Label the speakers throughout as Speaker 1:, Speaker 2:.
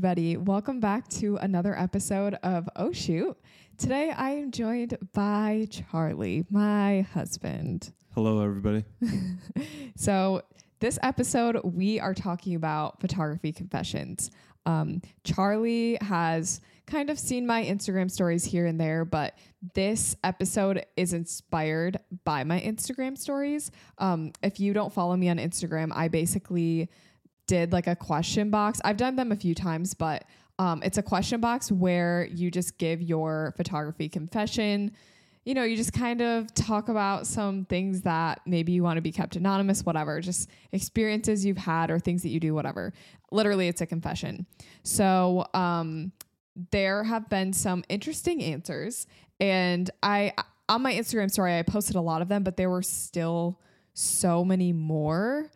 Speaker 1: Everybody. Welcome back to another episode of Oh Shoot. Today I am joined by Charlie, my husband.
Speaker 2: Hello, everybody.
Speaker 1: So, this episode, we are talking about photography confessions. Um, Charlie has kind of seen my Instagram stories here and there, but this episode is inspired by my Instagram stories. Um, if you don't follow me on Instagram, I basically did like a question box. I've done them a few times, but um, it's a question box where you just give your photography confession. You know, you just kind of talk about some things that maybe you want to be kept anonymous, whatever, just experiences you've had or things that you do, whatever. Literally, it's a confession. So, um, there have been some interesting answers, and I on my Instagram story I posted a lot of them, but there were still so many more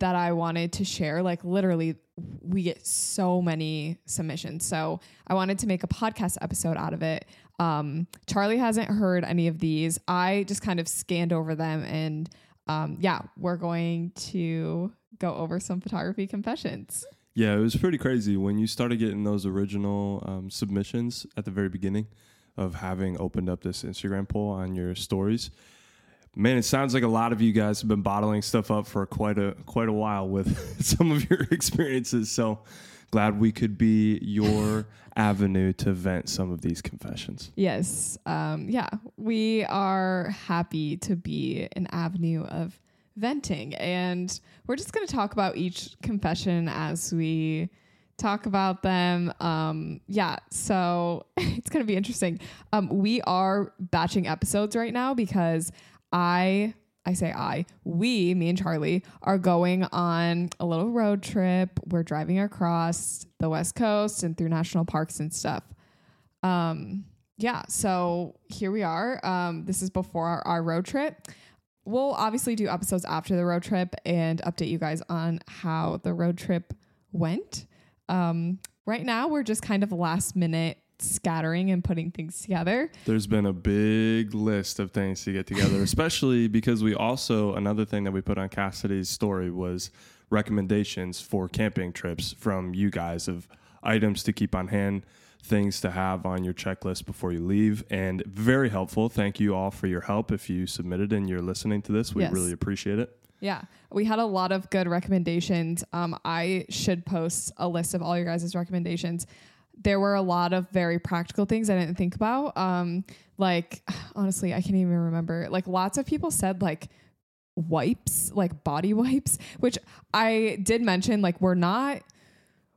Speaker 1: that I wanted to share. Like literally, we get so many submissions. So I wanted to make a podcast episode out of it. Um, Charlie hasn't heard any of these. I just kind of scanned over them and um, yeah, we're going to go over some photography confessions.
Speaker 2: Yeah, it was pretty crazy when you started getting those original um, submissions at the very beginning of having opened up this Instagram poll on your stories. Man, it sounds like a lot of you guys have been bottling stuff up for quite a quite a while with some of your experiences. So glad we could be your avenue to vent some of these confessions.
Speaker 1: Yes. Um, yeah, we are happy to be an avenue of venting. And we're just going to talk about each confession as we talk about them. Um, yeah, so it's going to be interesting. Um, we are batching episodes right now because I I say I, we, me and Charlie, are going on a little road trip. We're driving across the West Coast and through national parks and stuff. Um, yeah, so here we are. Um, this is before our, our road trip. We'll obviously do episodes after the road trip and update you guys on how the road trip went. Um, right now, we're just kind of last minute scattering and putting things together.
Speaker 2: There's been a big list of things to get together, especially because we also, another thing that we put on Cassidy's story was recommendations for camping trips from you guys of items to keep on hand, things to have on your checklist before you leave. And very helpful. Thank you all for your help. If you submitted and you're listening to this, we
Speaker 1: Yes.
Speaker 2: really appreciate it.
Speaker 1: Yeah, we had a lot of good recommendations. Um, I should post a list of all your guys' recommendations. There were a lot of very practical things I didn't think about. Um, like honestly, I can't even remember. Like lots of people said like wipes, like body wipes, which I did mention. Like we're not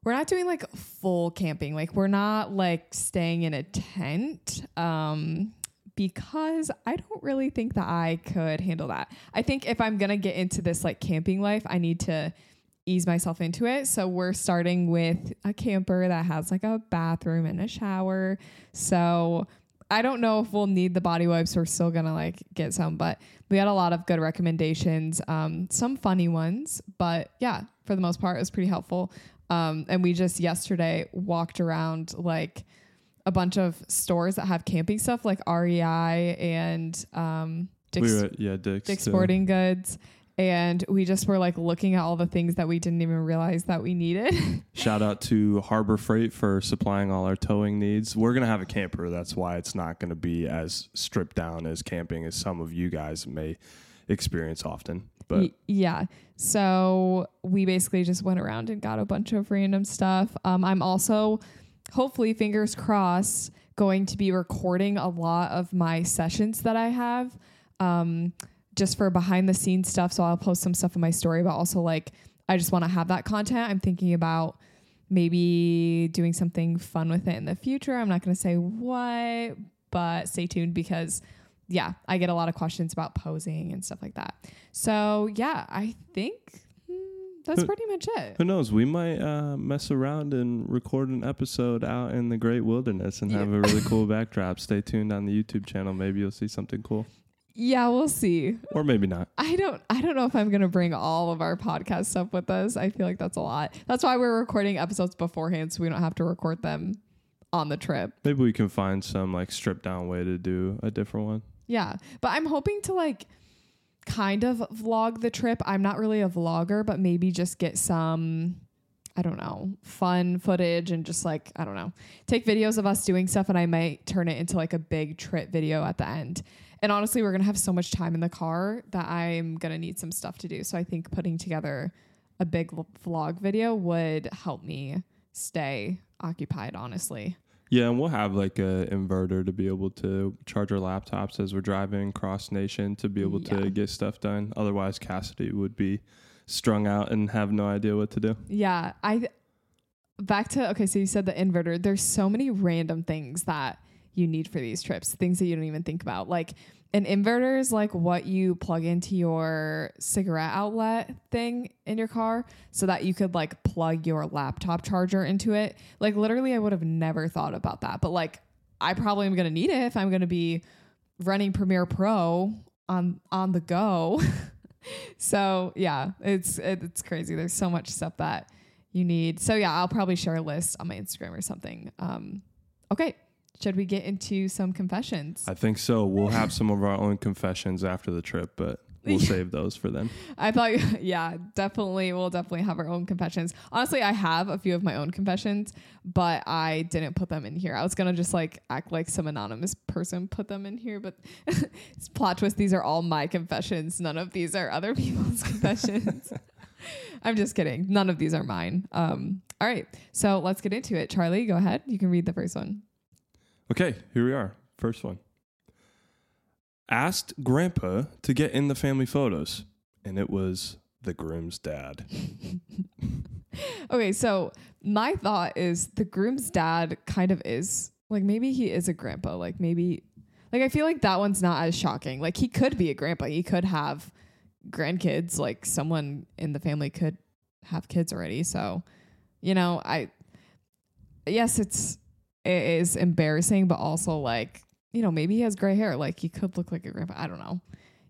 Speaker 1: we're not doing like full camping. Like we're not like staying in a tent. Um, because I don't really think that I could handle that. I think if I'm gonna get into this like camping life, I need to ease myself into it. So we're starting with a camper that has like a bathroom and a shower. So I don't know if we'll need the body wipes. We're still gonna like get some, but we had a lot of good recommendations, um, some funny ones, but yeah, for the most part, it was pretty helpful. Um, and we just yesterday walked around like a bunch of stores that have camping stuff, like REI and um, Dick's,
Speaker 2: we were yeah, Dick's.
Speaker 1: Dick's. Sporting Goods. And we just were like looking at all the things that we didn't even realize that we needed.
Speaker 2: Shout out to Harbor Freight for supplying all our towing needs. We're going to have a camper. That's why it's not going to be as stripped down as camping as some of you guys may experience often. But
Speaker 1: Y- yeah. So we basically just went around and got a bunch of random stuff. Um, I'm also, hopefully, fingers crossed, going to be recording a lot of my sessions that I have um, just for behind the scenes stuff. So I'll post some stuff in my story, but also like I just want to have that content. I'm thinking about maybe doing something fun with it in the future. I'm not going to say what, but stay tuned because yeah, I get a lot of questions about posing and stuff like that. So yeah, I think mm, that's
Speaker 2: Who-
Speaker 1: pretty much it.
Speaker 2: who knows? We might uh, mess around and record an episode out in the great wilderness and
Speaker 1: Yeah.
Speaker 2: have a really cool backdrop. Stay tuned on the YouTube channel. Maybe you'll see something cool,
Speaker 1: Yeah, we'll see.
Speaker 2: or maybe not.
Speaker 1: I don't I don't know if I'm gonna bring all of our podcast stuff with us. I feel like that's a lot. That's why we're recording episodes beforehand so we don't have to record them on the trip.
Speaker 2: Maybe we can find some like stripped down way to do a different one.
Speaker 1: Yeah. But I'm hoping to like kind of vlog the trip. I'm not really a vlogger, but maybe just get some I don't know, fun footage and just like, I don't know, take videos of us doing stuff and I might turn it into like a big trip video at the end. And honestly, we're going to have so much time in the car that I'm going to need some stuff to do. So I think putting together a big vlog video would help me stay occupied, honestly.
Speaker 2: Yeah, and we'll have like a inverter to be able to charge our laptops as we're driving cross nation to be able
Speaker 1: Yeah.
Speaker 2: to get stuff done. Otherwise, Cassidy would be strung out and have no idea what to do.
Speaker 1: Yeah, I back to okay, so you said the inverter. There's so many random things that you need for these trips, things that you don't even think about. Like an inverter is like what you plug into your cigarette outlet thing in your car so that you could like plug your laptop charger into it. Like literally I would have never thought about that. But like I probably am going to need it if I'm going to be running Premiere Pro on on the go. so yeah, it's it's crazy. There's so much stuff that you need. So yeah, I'll probably share a list on my Instagram or something. Um, okay, should we get into some confessions?
Speaker 2: I think so. We'll have some of our own confessions after the trip, but we'll save those for then.
Speaker 1: I thought, yeah, definitely. We'll definitely have our own confessions. Honestly, I have a few of my own confessions, but I didn't put them in here. I was gonna just like act like some anonymous person put them in here, but it's plot twist. These are all my confessions. None of these are other people's confessions. I'm just kidding. None of these are mine. Um, all right, so let's get into it. Charlie, go ahead. You can read the first one.
Speaker 2: Okay, here we are. First one. Asked grandpa to get in the family photos, and it was the groom's dad.
Speaker 1: Okay, so my thought is the groom's dad kind of is like maybe he is a grandpa. Like maybe like I feel like that one's not as shocking. Like he could be a grandpa. He could have grandkids. Like someone in the family could have kids already. So, you know, I yes, it's it is embarrassing, but also like, you know, maybe he has gray hair. Like he could look like a grandpa. I don't know.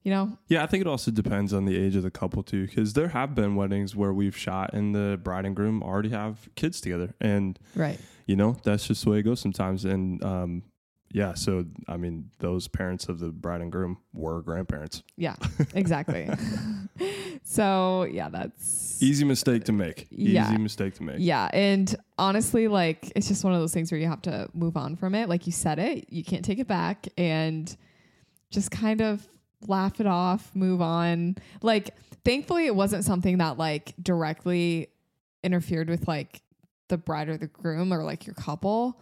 Speaker 1: You know?
Speaker 2: Yeah, I think it also depends on the age of the couple too, because there have been weddings where we've shot and the bride and groom already have kids together, and
Speaker 1: Right.
Speaker 2: you know that's just the way it goes sometimes. And um, yeah, so I mean, those parents of the bride and groom were grandparents.
Speaker 1: Yeah, exactly. so yeah, that's
Speaker 2: Easy mistake to make.
Speaker 1: Yeah.
Speaker 2: Easy mistake to make.
Speaker 1: Yeah, and honestly, like it's just one of those things where you have to move on from it. Like you said it, you can't take it back, and just kind of laugh it off, move on. Like thankfully, it wasn't something that like directly interfered with like the bride or the groom or like your couple.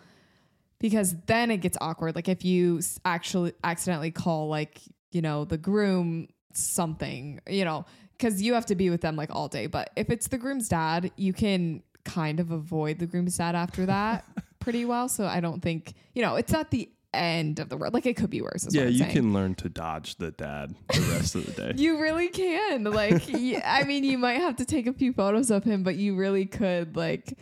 Speaker 1: Because then it gets awkward. Like if you actually accidentally call like, you know, the groom something, you know, because you have to be with them like all day. But if it's the groom's dad, you can kind of avoid the groom's dad after that pretty well. So I don't think, you know, it's not the end of the world. Like it could be worse.
Speaker 2: Yeah, you
Speaker 1: saying.
Speaker 2: can learn to dodge the dad the rest of the day.
Speaker 1: You really can. Like, I mean, you might have to take a few photos of him, but you really could like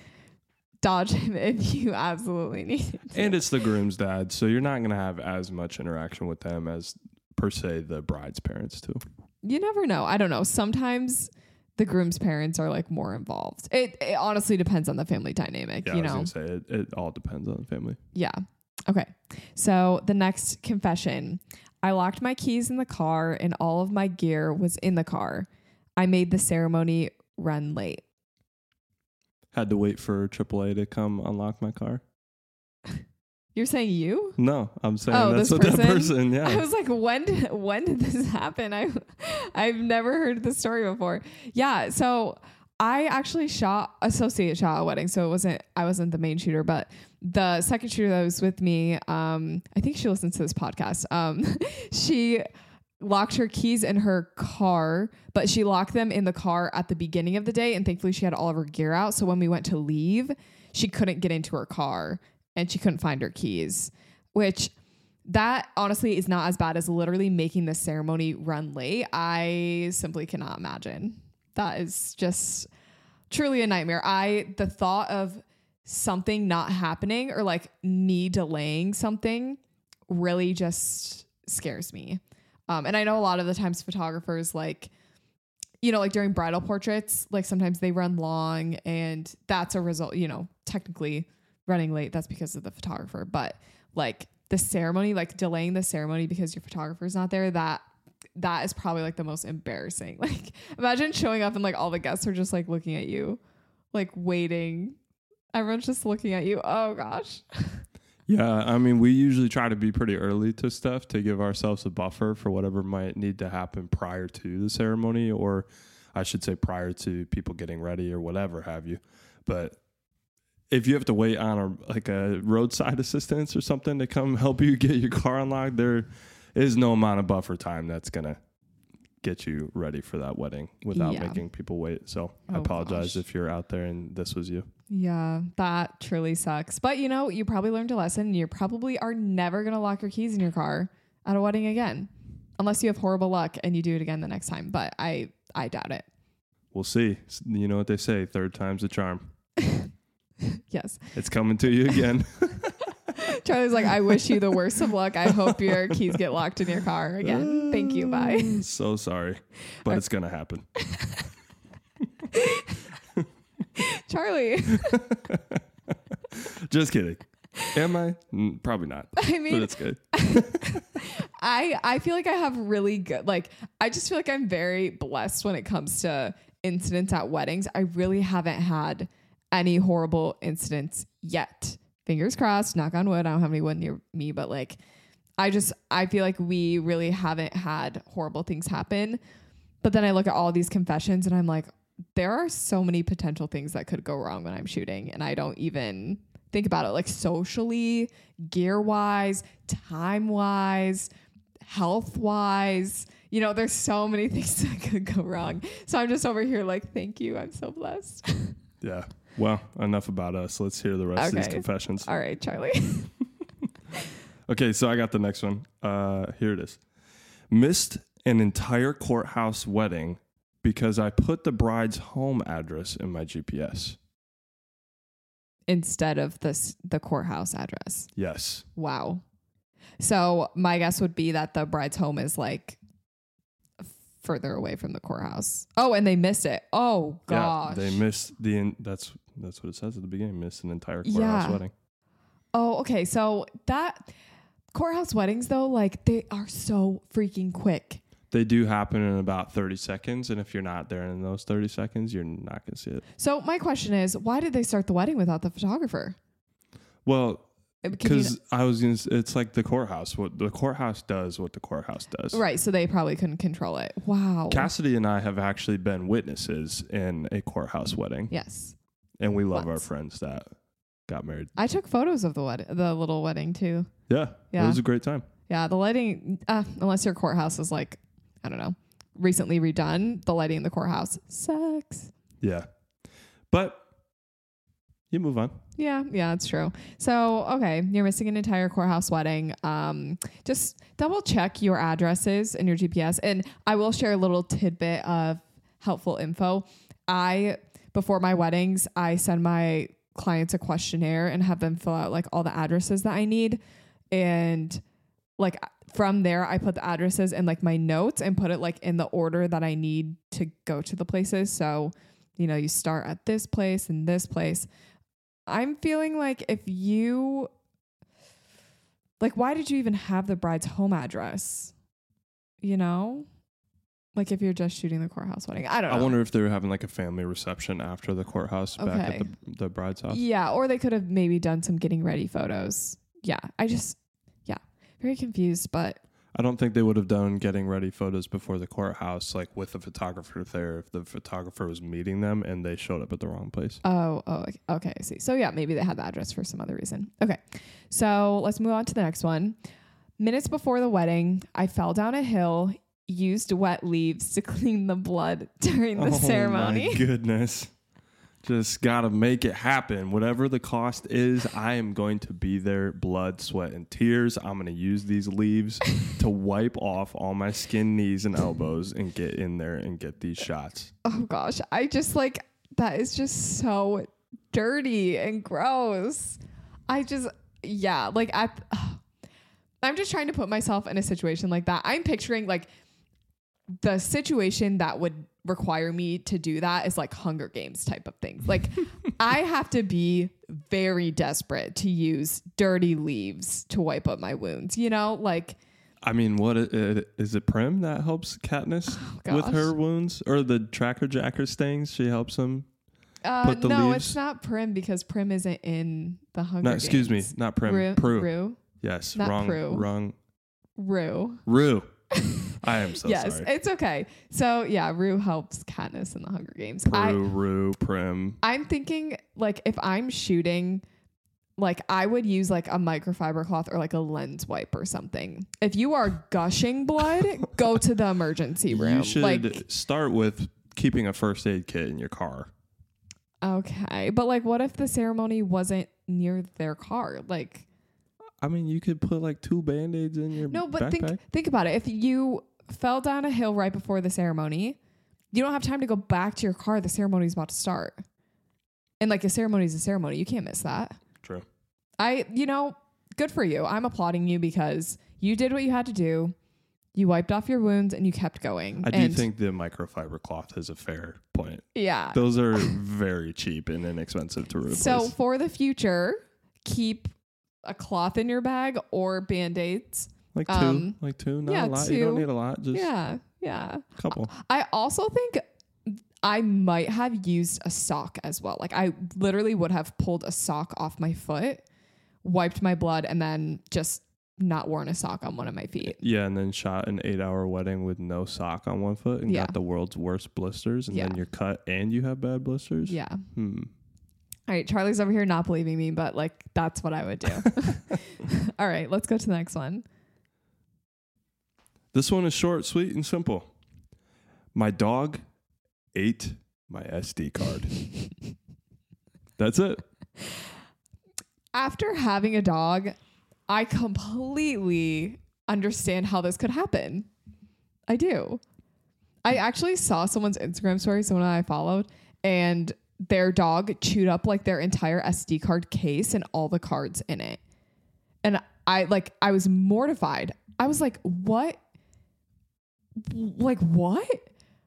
Speaker 1: dodge him if you absolutely need to.
Speaker 2: And it's the groom's dad, so you're not going to have as much interaction with them as per se the bride's parents too.
Speaker 1: you never know. I don't know. Sometimes the groom's parents are like more involved. It, it honestly depends on the family dynamic,
Speaker 2: Yeah,
Speaker 1: you
Speaker 2: I was
Speaker 1: know?
Speaker 2: going to say it, it all depends on the family.
Speaker 1: Yeah. Okay. So the next confession I locked my keys in the car and all of my gear was in the car. I made the ceremony run late.
Speaker 2: Had to wait for AAA to come unlock my car.
Speaker 1: You're saying you?
Speaker 2: No, I'm saying
Speaker 1: Oh,
Speaker 2: that's what that
Speaker 1: person?
Speaker 2: person. Yeah,
Speaker 1: I was like, when did, when did this happen? I I've never heard this story before. Yeah, so I actually shot associate shot a wedding, so it wasn't I wasn't the main shooter, but the second shooter that was with me, um, I think she listens to this podcast. Um, she locked her keys in her car, but she locked them in the car at the beginning of the day, and thankfully she had all of her gear out. So when we went to leave, she couldn't get into her car and she couldn't find her keys, which that honestly is not as bad as literally making the ceremony run late. I simply cannot imagine. That is just truly a nightmare. I the thought of something not happening or like me delaying something really just scares me. Um, and I know a lot of the times photographers like you know like during bridal portraits like sometimes they run long and that's a result you know technically running late that's because of the photographer but like the ceremony like delaying the ceremony because your photographer's not there that that is probably like the most embarrassing like imagine showing up and like all the guests are just like looking at you like waiting. Everyone's just looking at you. Oh gosh.
Speaker 2: Yeah, I mean, we usually try to be pretty early to stuff to give ourselves a buffer for whatever might need to happen prior to the ceremony, or I should say, prior to people getting ready or whatever have you. But if you have to wait on a like a roadside assistance or something to come help you get your car unlocked, there is no amount of buffer time that's gonna get you ready for that wedding without
Speaker 1: Yeah.
Speaker 2: making people wait. So I
Speaker 1: Oh,
Speaker 2: apologize
Speaker 1: gosh.
Speaker 2: if you're out there and this was you.
Speaker 1: Yeah, that truly sucks. But you know, you probably learned a lesson. You probably are never going to lock your keys in your car at a wedding again. Unless you have horrible luck and you do it again the next time, but I I doubt it.
Speaker 2: We'll see. You know what they say: third time's a charm.
Speaker 1: Yes.
Speaker 2: It's coming to you again.
Speaker 1: Charlie's like, I wish you the worst of luck. I hope your keys get locked in your car again. Thank you. Bye.
Speaker 2: so sorry, but it's gonna happen.
Speaker 1: Charlie.
Speaker 2: Just kidding. Am I? Mm, Probably not.
Speaker 1: I
Speaker 2: But
Speaker 1: mean,
Speaker 2: it's good.
Speaker 1: I I feel like I have really good like I just feel like I'm very blessed when it comes to incidents at weddings. I really haven't had any horrible incidents yet. Fingers crossed, knock on wood. I don't have any wood near me, but like I just I feel like we really haven't had horrible things happen. But then I look at all these confessions and I'm like there are so many potential things that could go wrong when I'm shooting and I don't even think about it like socially, gear wise, time wise, health wise. You know, there's so many things that could go wrong. So I'm just over here like, thank you. I'm so blessed.
Speaker 2: Yeah. Well, enough about us. Let's hear the rest of these confessions.
Speaker 1: All right, Charlie.
Speaker 2: Okay, so I got the next one. Uh, here it is. Missed an entire courthouse wedding because I put the bride's home address in my GPS.
Speaker 1: Instead of this the courthouse address.
Speaker 2: Yes.
Speaker 1: Wow. So my guess would be that the bride's home is like further away from the courthouse. Oh, and they missed it. Oh gosh.
Speaker 2: Yeah, they missed the. In, that's that's what it says at the beginning. Missed an entire courthouse
Speaker 1: Yeah.
Speaker 2: wedding.
Speaker 1: Oh, okay. So that courthouse weddings though, like they are so freaking quick.
Speaker 2: They do happen in about thirty seconds, and if you're not there in those thirty seconds, you're not gonna see it.
Speaker 1: So my question is, why did they start the wedding without the photographer?
Speaker 2: Well,
Speaker 1: you
Speaker 2: because I was gonna. It's like the courthouse. What the courthouse does, what the courthouse does.
Speaker 1: right, so they probably couldn't control it. Wow.
Speaker 2: Cassidy and I have actually been witnesses in a courthouse wedding,
Speaker 1: yes.
Speaker 2: And we love our friends that got married.
Speaker 1: I took photos of the wedding, the little wedding too.
Speaker 2: Yeah,
Speaker 1: Yeah.
Speaker 2: it was a great time.
Speaker 1: Yeah, the lighting, uh, unless your courthouse is like, I don't know, recently redone, the lighting in the courthouse sucks.
Speaker 2: Yeah, but you move on.
Speaker 1: Yeah, yeah, it's true. So, okay, you're missing an entire courthouse wedding. Um, just double check your addresses and your GPS. And I will share a little tidbit of helpful info. I before my weddings, I send my clients a questionnaire and have them fill out like all the addresses that I need. And like from there, I put the addresses in like my notes and put it like in the order that I need to go to the places. So, you know, you start at this place and this place. I'm feeling like if you like why did you even have the bride's home address? You know? Like if you're just shooting the courthouse wedding. I don't know.
Speaker 2: I wonder if they were having like a family reception after the courthouse back
Speaker 1: Okay.
Speaker 2: at the, the bride's house.
Speaker 1: Yeah, or they could have maybe done some getting ready photos. Yeah. I just yeah, very confused, but
Speaker 2: I don't think they would have done getting ready photos before the courthouse, like with the photographer there, if the photographer was meeting them and they showed up at the wrong place.
Speaker 1: Oh, oh, okay, I see. So yeah, maybe they had the address for some other reason. Okay, so let's move on to the next one. Minutes before the wedding, I fell down a hill, used wet leaves to clean the blood during the
Speaker 2: oh
Speaker 1: ceremony. oh ceremony.
Speaker 2: my goodness. Just got to make it happen. Whatever the cost is, I am going to be there, blood, sweat, and tears. I'm going to use these leaves to wipe off all my skin, knees, and elbows and get in there and get these shots.
Speaker 1: Oh gosh, I just like that is just so dirty and gross. I just yeah, like I I'm just trying to put myself in a situation like that. I'm picturing like the situation that would require me to do that is like Hunger Games type of things. Like I have to be very desperate to use dirty leaves to wipe up my wounds, you know? Like
Speaker 2: I mean, what i- i- is it? Prim that helps Katniss with her wounds, or the Tracker Jacker stings? She helps him.
Speaker 1: Uh,
Speaker 2: Put the
Speaker 1: no,
Speaker 2: leaves-
Speaker 1: it's not Prim because Prim isn't in the Hunger
Speaker 2: No, excuse me, not Prim.
Speaker 1: Rue.
Speaker 2: Prue.
Speaker 1: Rue.
Speaker 2: Yes,
Speaker 1: Not
Speaker 2: wrong.
Speaker 1: Prue.
Speaker 2: Wrong.
Speaker 1: Rue.
Speaker 2: Rue. I am so
Speaker 1: yes,
Speaker 2: sorry.
Speaker 1: Yes, it's okay. So yeah, Rue helps Katniss in the Hunger Games. I,
Speaker 2: Rue, Prim.
Speaker 1: I'm thinking like if I'm shooting, like I would use like a microfiber cloth or like a lens wipe or something. If you are gushing blood, go to the emergency room.
Speaker 2: You should
Speaker 1: like
Speaker 2: start with keeping a first aid kit in your car.
Speaker 1: okay, but like what if the ceremony wasn't near their car? Like
Speaker 2: I mean, you could put like two band aids in your
Speaker 1: no, but
Speaker 2: backpack.
Speaker 1: think think about it. If you fell down a hill right before the ceremony, you don't have time to go back to your car. The ceremony's about to start. And like a ceremony is a ceremony. You can't miss that.
Speaker 2: True.
Speaker 1: I, you know, good for you. I'm applauding you because you did what you had to do. You wiped off your wounds and you kept going.
Speaker 2: I do think the microfiber cloth is a fair point.
Speaker 1: yeah.
Speaker 2: Those are very cheap and inexpensive to replace.
Speaker 1: So for the future, keep a cloth in your bag or band-aids.
Speaker 2: like two,
Speaker 1: um,
Speaker 2: like two, not
Speaker 1: yeah,
Speaker 2: a lot. You don't need a lot, just
Speaker 1: Yeah. Yeah.
Speaker 2: a couple.
Speaker 1: I also think I might have used a sock as well. Like I literally would have pulled a sock off my foot, wiped my blood, and then just not worn a sock on one of my feet.
Speaker 2: Yeah, and then shot an eight-hour wedding with no sock on one foot and
Speaker 1: Yeah.
Speaker 2: got the world's worst blisters, and
Speaker 1: Yeah.
Speaker 2: then you're cut and you have bad blisters.
Speaker 1: Yeah.
Speaker 2: Hmm.
Speaker 1: All right, Charlie's over here not believing me, but like that's what I would do. All right, let's go to the next one.
Speaker 2: This one is short, sweet, and simple. My dog ate my SD card. That's it.
Speaker 1: After having a dog, I completely understand how this could happen. I do. I actually saw someone's Instagram story, someone I followed, and their dog chewed up like their entire SD card case and all the cards in it. And I like I was mortified. I was like, "What? Like what?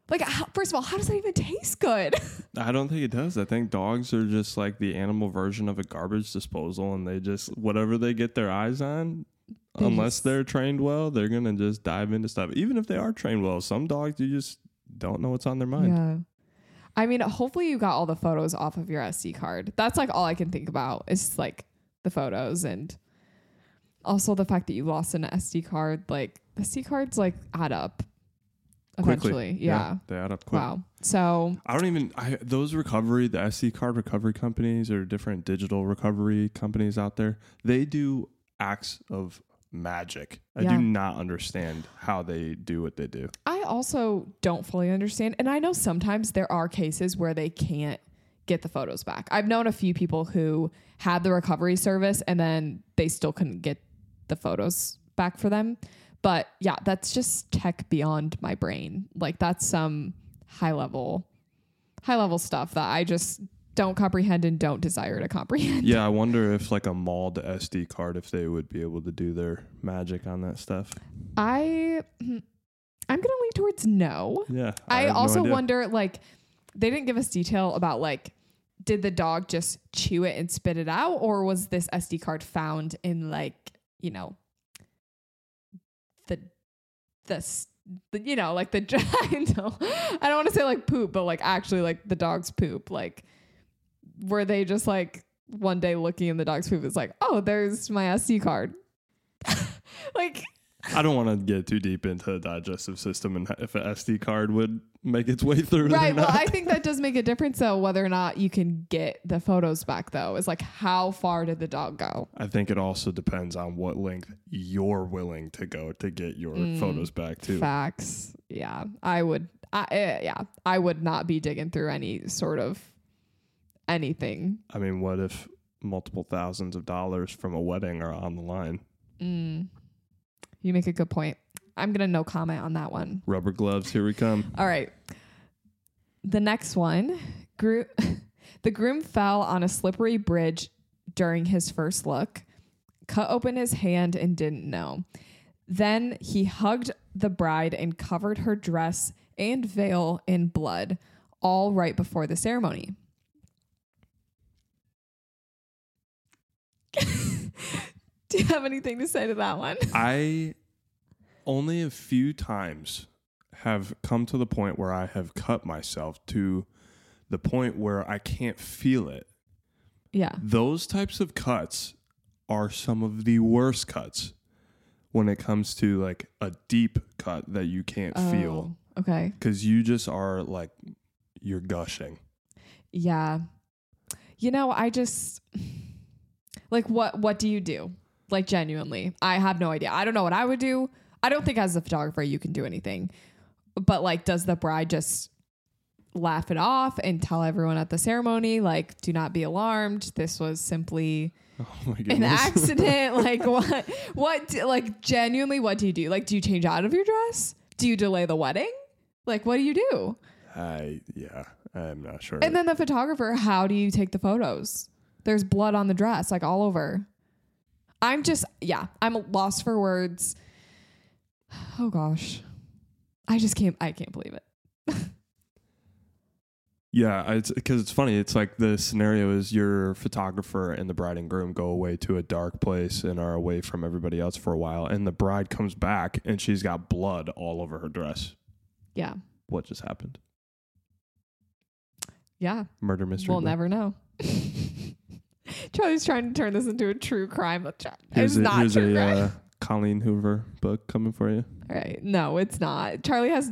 Speaker 1: Like how, first of all, how does that even taste good?"
Speaker 2: I don't think it does. I think dogs are just like the animal version of a garbage disposal, and they just whatever they get their eyes on,
Speaker 1: They
Speaker 2: unless
Speaker 1: just-
Speaker 2: they're trained well, they're gonna just dive into stuff. Even if they are trained well, some dogs you just don't know what's on their mind.
Speaker 1: Yeah. I mean, hopefully you got all the photos off of your SD card. That's like all I can think about is like the photos and also the fact that you lost an SD card. Like SD cards like add up
Speaker 2: Quickly,
Speaker 1: eventually. Yeah.
Speaker 2: they add up quick.
Speaker 1: Wow. So
Speaker 2: I don't even I those recovery, the SD card recovery companies or different digital recovery companies out there, they do acts of magic. I
Speaker 1: Yeah.
Speaker 2: do not understand how they do what they do.
Speaker 1: I also don't fully understand. And I know sometimes there are cases where they can't get the photos back. I've known a few people who had the recovery service and then they still couldn't get the photos back for them. But yeah, that's just tech beyond my brain. Like that's some high level high level stuff that I just don't comprehend and don't desire to comprehend.
Speaker 2: Yeah, I wonder if like a mauled SD card if they would be able to do their magic on that stuff.
Speaker 1: I hmm, I'm going to lean towards no.
Speaker 2: Yeah.
Speaker 1: I,
Speaker 2: no
Speaker 1: also
Speaker 2: idea.
Speaker 1: wonder like they didn't give us detail about like did the dog just chew it and spit it out or was this SD card found in like, you know, the the, you know, like the I know. I don't want to say like poop, but like actually like the dog's poop. Like were they just like one day looking in the dog's poop it's like, "Oh, there's my SD card." like
Speaker 2: I don't want to get too deep into the digestive system and if an SD card would make its way through.
Speaker 1: Right. Well. I think that does make a difference, though, whether or not you can get the photos back, though. Is like, how far did the dog go?
Speaker 2: I think it also depends on what length you're willing to go to get your
Speaker 1: Mm.
Speaker 2: photos back too.
Speaker 1: Facts. Yeah. I would, I, eh, yeah, I would not be digging through any sort of anything.
Speaker 2: I mean, what if multiple thousands of dollars from a wedding are on the line?
Speaker 1: Mm. You make a good point. I'm going to no comment on that one.
Speaker 2: Rubber gloves, here we come.
Speaker 1: All right. The next one, gro- the groom fell on a slippery bridge during his first look, cut open his hand and didn't know. Then he hugged the bride and covered her dress and veil in blood, all right before the ceremony. Do you have anything to say to that one?
Speaker 2: I only a few times have come to the point where I have cut myself to the point where I can't feel it.
Speaker 1: Yeah.
Speaker 2: Those types of cuts are some of the worst cuts when it comes to like a deep cut that you can't oh, feel
Speaker 1: Oh, Okay.
Speaker 2: because you just are like you're gushing.
Speaker 1: Yeah. You know, I just like what what do you do? Like genuinely. I have no idea. I don't know what I would do. I don't think as a photographer you can do anything. But like does the bride just laugh it off and tell everyone at the ceremony like do not be alarmed. This was simply
Speaker 2: Oh my
Speaker 1: an accident. like what what do- like genuinely what do you do? Like do you change out of your dress? Do you delay the wedding? Like what do you do?
Speaker 2: I yeah, I'm not sure.
Speaker 1: And then the photographer, how do you take the photos? There's blood on the dress, like all over. I'm just, yeah, I'm lost for words. Oh gosh. I just can't, I can't believe it.
Speaker 2: Yeah, it's because it's funny. It's like the scenario is your photographer and the bride and groom go away to a dark place and are away from everybody else for a while, and the bride comes back and she's got blood all over her dress.
Speaker 1: Yeah.
Speaker 2: What just happened?
Speaker 1: Yeah.
Speaker 2: Murder mystery.
Speaker 1: we'll
Speaker 2: book?
Speaker 1: never know. Charlie's trying to turn this into a true crime. It's
Speaker 2: Here's a,
Speaker 1: not
Speaker 2: here's
Speaker 1: true
Speaker 2: a
Speaker 1: crime.
Speaker 2: uh, Colleen Hoover book coming for you.
Speaker 1: All right. No, it's not. Charlie has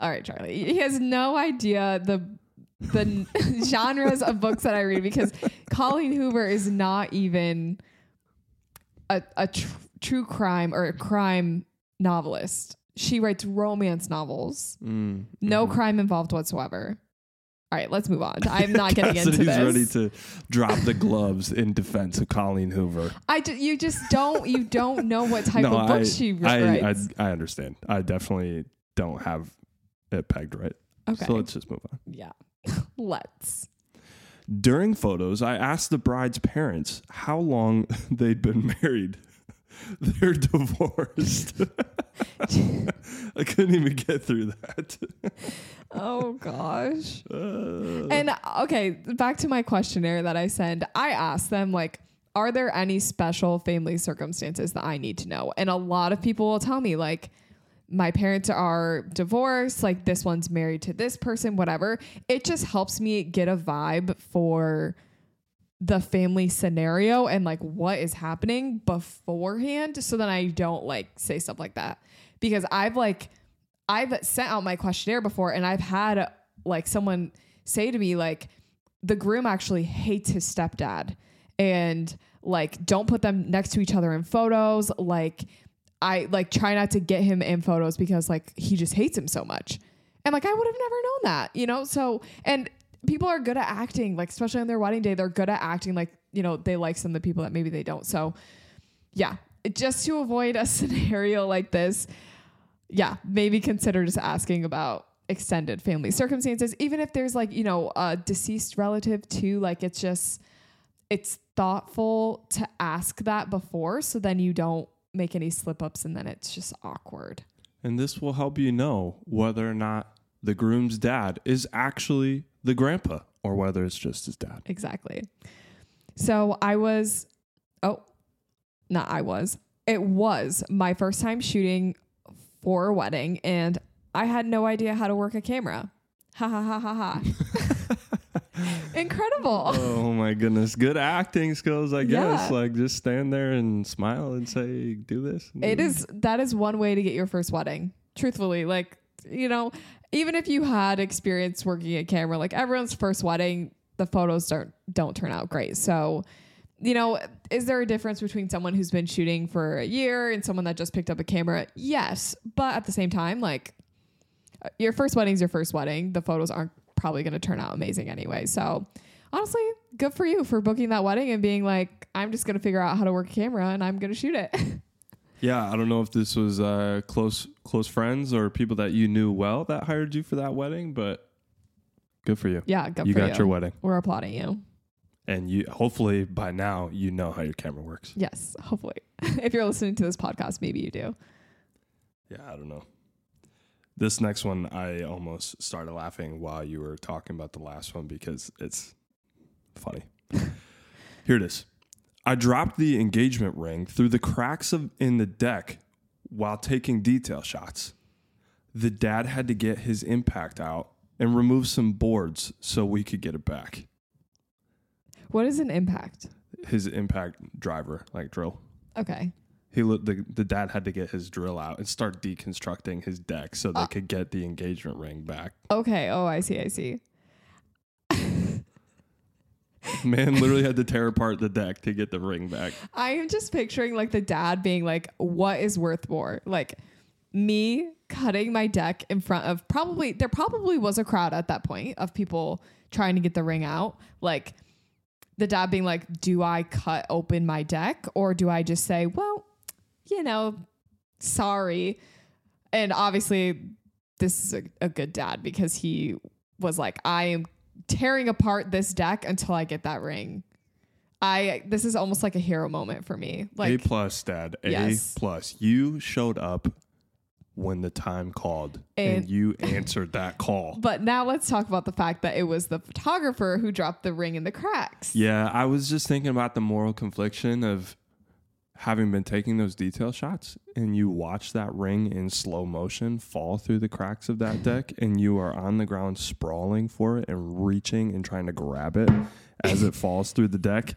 Speaker 1: All right, Charlie. He has no idea the the genres of books that I read because Colleen Hoover is not even a a tr- true crime or a crime novelist. She writes romance novels.
Speaker 2: Mm,
Speaker 1: No
Speaker 2: mhm.
Speaker 1: crime involved whatsoever. All right, let's move on. I'm not getting into this.
Speaker 2: ready to drop the gloves in defense of Colleen Hoover.
Speaker 1: I ju- you just don't you don't know what type
Speaker 2: no,
Speaker 1: of
Speaker 2: I,
Speaker 1: she
Speaker 2: I, I,
Speaker 1: writes.
Speaker 2: I understand. I definitely don't have it pegged right.
Speaker 1: okay.
Speaker 2: So let's just move on.
Speaker 1: yeah. let's.
Speaker 2: During photos, I asked the bride's parents how long they'd been married. They're divorced. I couldn't even get through that.
Speaker 1: Oh gosh.
Speaker 2: Uh,
Speaker 1: And okay, back to my questionnaire that I send. I asked them like, are there any special family circumstances that I need to know? And a lot of people will tell me like, my parents are divorced, like this one's married to this person, whatever. It just helps me get a vibe for the family scenario and like what is happening beforehand so then I don't like say stuff like that. Because I've like I've sent out my questionnaire before and I've had like someone say to me like the groom actually hates his stepdad and like don't put them next to each other in photos like I like try not to get him in photos because like he just hates him so much. And like I would have never known that, you know? So and people are good at acting, like especially on their wedding day, they're good at acting like, you know, they like some of the people that maybe they don't. So yeah, just to avoid a scenario like this, yeah, maybe consider just asking about extended family circumstances, even if there's like, you know, a deceased relative too. Like it's just, it's thoughtful to ask that before so then you don't make any slip ups and then it's just awkward.
Speaker 2: and this will help you know whether or not the groom's dad is actually the grandpa or whether it's just his dad.
Speaker 1: Exactly. So I was, oh, not I was, it was my first time shooting for a wedding and I had no idea how to work a camera. Ha ha ha ha ha. Incredible.
Speaker 2: Oh my goodness. Good acting skills, I guess.
Speaker 1: Yeah.
Speaker 2: Like just stand there and smile and say, do this.
Speaker 1: It is that is one way to get your first wedding. Truthfully, like you know, even if you had experience working a camera, like everyone's first wedding, the photos don't don't turn out great. So, you know, is there a difference between someone who's been shooting for a year and someone that just picked up a camera? Yes, but at the same time, like your first wedding's your first wedding. The photos aren't probably going to turn out amazing anyway. So, honestly, good for you for booking that wedding and being like, I'm just going to figure out how to work a camera and I'm going to shoot it.
Speaker 2: Yeah, I don't know if this was uh, close close friends or people that you knew well that hired you for that wedding, but good for you.
Speaker 1: yeah, good
Speaker 2: you got
Speaker 1: you.
Speaker 2: your wedding,
Speaker 1: We're applauding you.
Speaker 2: And you hopefully by now you know how your camera works.
Speaker 1: Yes, hopefully. if you're listening to this podcast, maybe you do.
Speaker 2: Yeah, I don't know. This next one, I almost started laughing while you were talking about the last one because it's funny. Here it is. I dropped the engagement ring through the cracks of in the deck while taking detail shots. The dad had to get his impact out and remove some boards so we could get it back.
Speaker 1: What is an impact?
Speaker 2: His impact driver, like drill.
Speaker 1: Okay.
Speaker 2: He looked the the dad had to get his drill out and start deconstructing his deck so they
Speaker 1: Uh.
Speaker 2: could get the engagement ring back.
Speaker 1: Okay. Oh, I see. I see.
Speaker 2: Man literally had to tear apart the deck to get the ring back.
Speaker 1: I am just picturing like the dad being like, what is worth more? Like me cutting my deck in front of probably, there probably was a crowd at that point of people trying to get the ring out. Like the dad being like, do I cut open my deck or do I just say, well, you know, sorry. And obviously, this is a, a good dad because he was like, I am tearing apart this deck until I get that ring. I this is almost like a hero moment for me. Like A
Speaker 2: plus, Dad. A
Speaker 1: Yes.
Speaker 2: plus. You showed up when the time called, and,
Speaker 1: And-
Speaker 2: you answered that call.
Speaker 1: but now let's talk about the fact that it was the photographer who dropped the ring in the cracks.
Speaker 2: Yeah, I was just thinking about the moral confliction of having been taking those detail shots and you watch that ring in slow motion fall through the cracks of that deck and you are on the ground sprawling for it and reaching and trying to grab it as it falls through the deck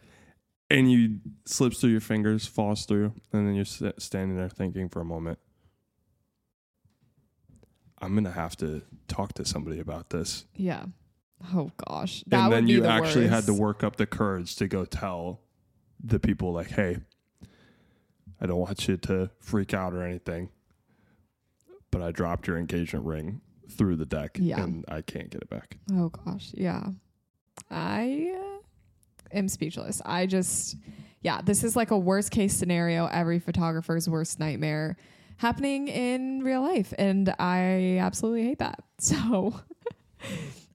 Speaker 2: and you slips through your fingers, falls through, and then you're standing there thinking for a moment, I'm to have to talk to somebody about this.
Speaker 1: Yeah. Oh gosh. That
Speaker 2: and then you
Speaker 1: the
Speaker 2: actually had to work up the courage to go tell the people like hey i don't want you to freak out or anything but i dropped your engagement ring through the deck
Speaker 1: Yeah.
Speaker 2: and i can't get it back
Speaker 1: Oh gosh, yeah. I uh, am speechless. I just, yeah, this is like a worst case scenario, every photographer's worst nightmare happening in real life. And I absolutely hate that. So,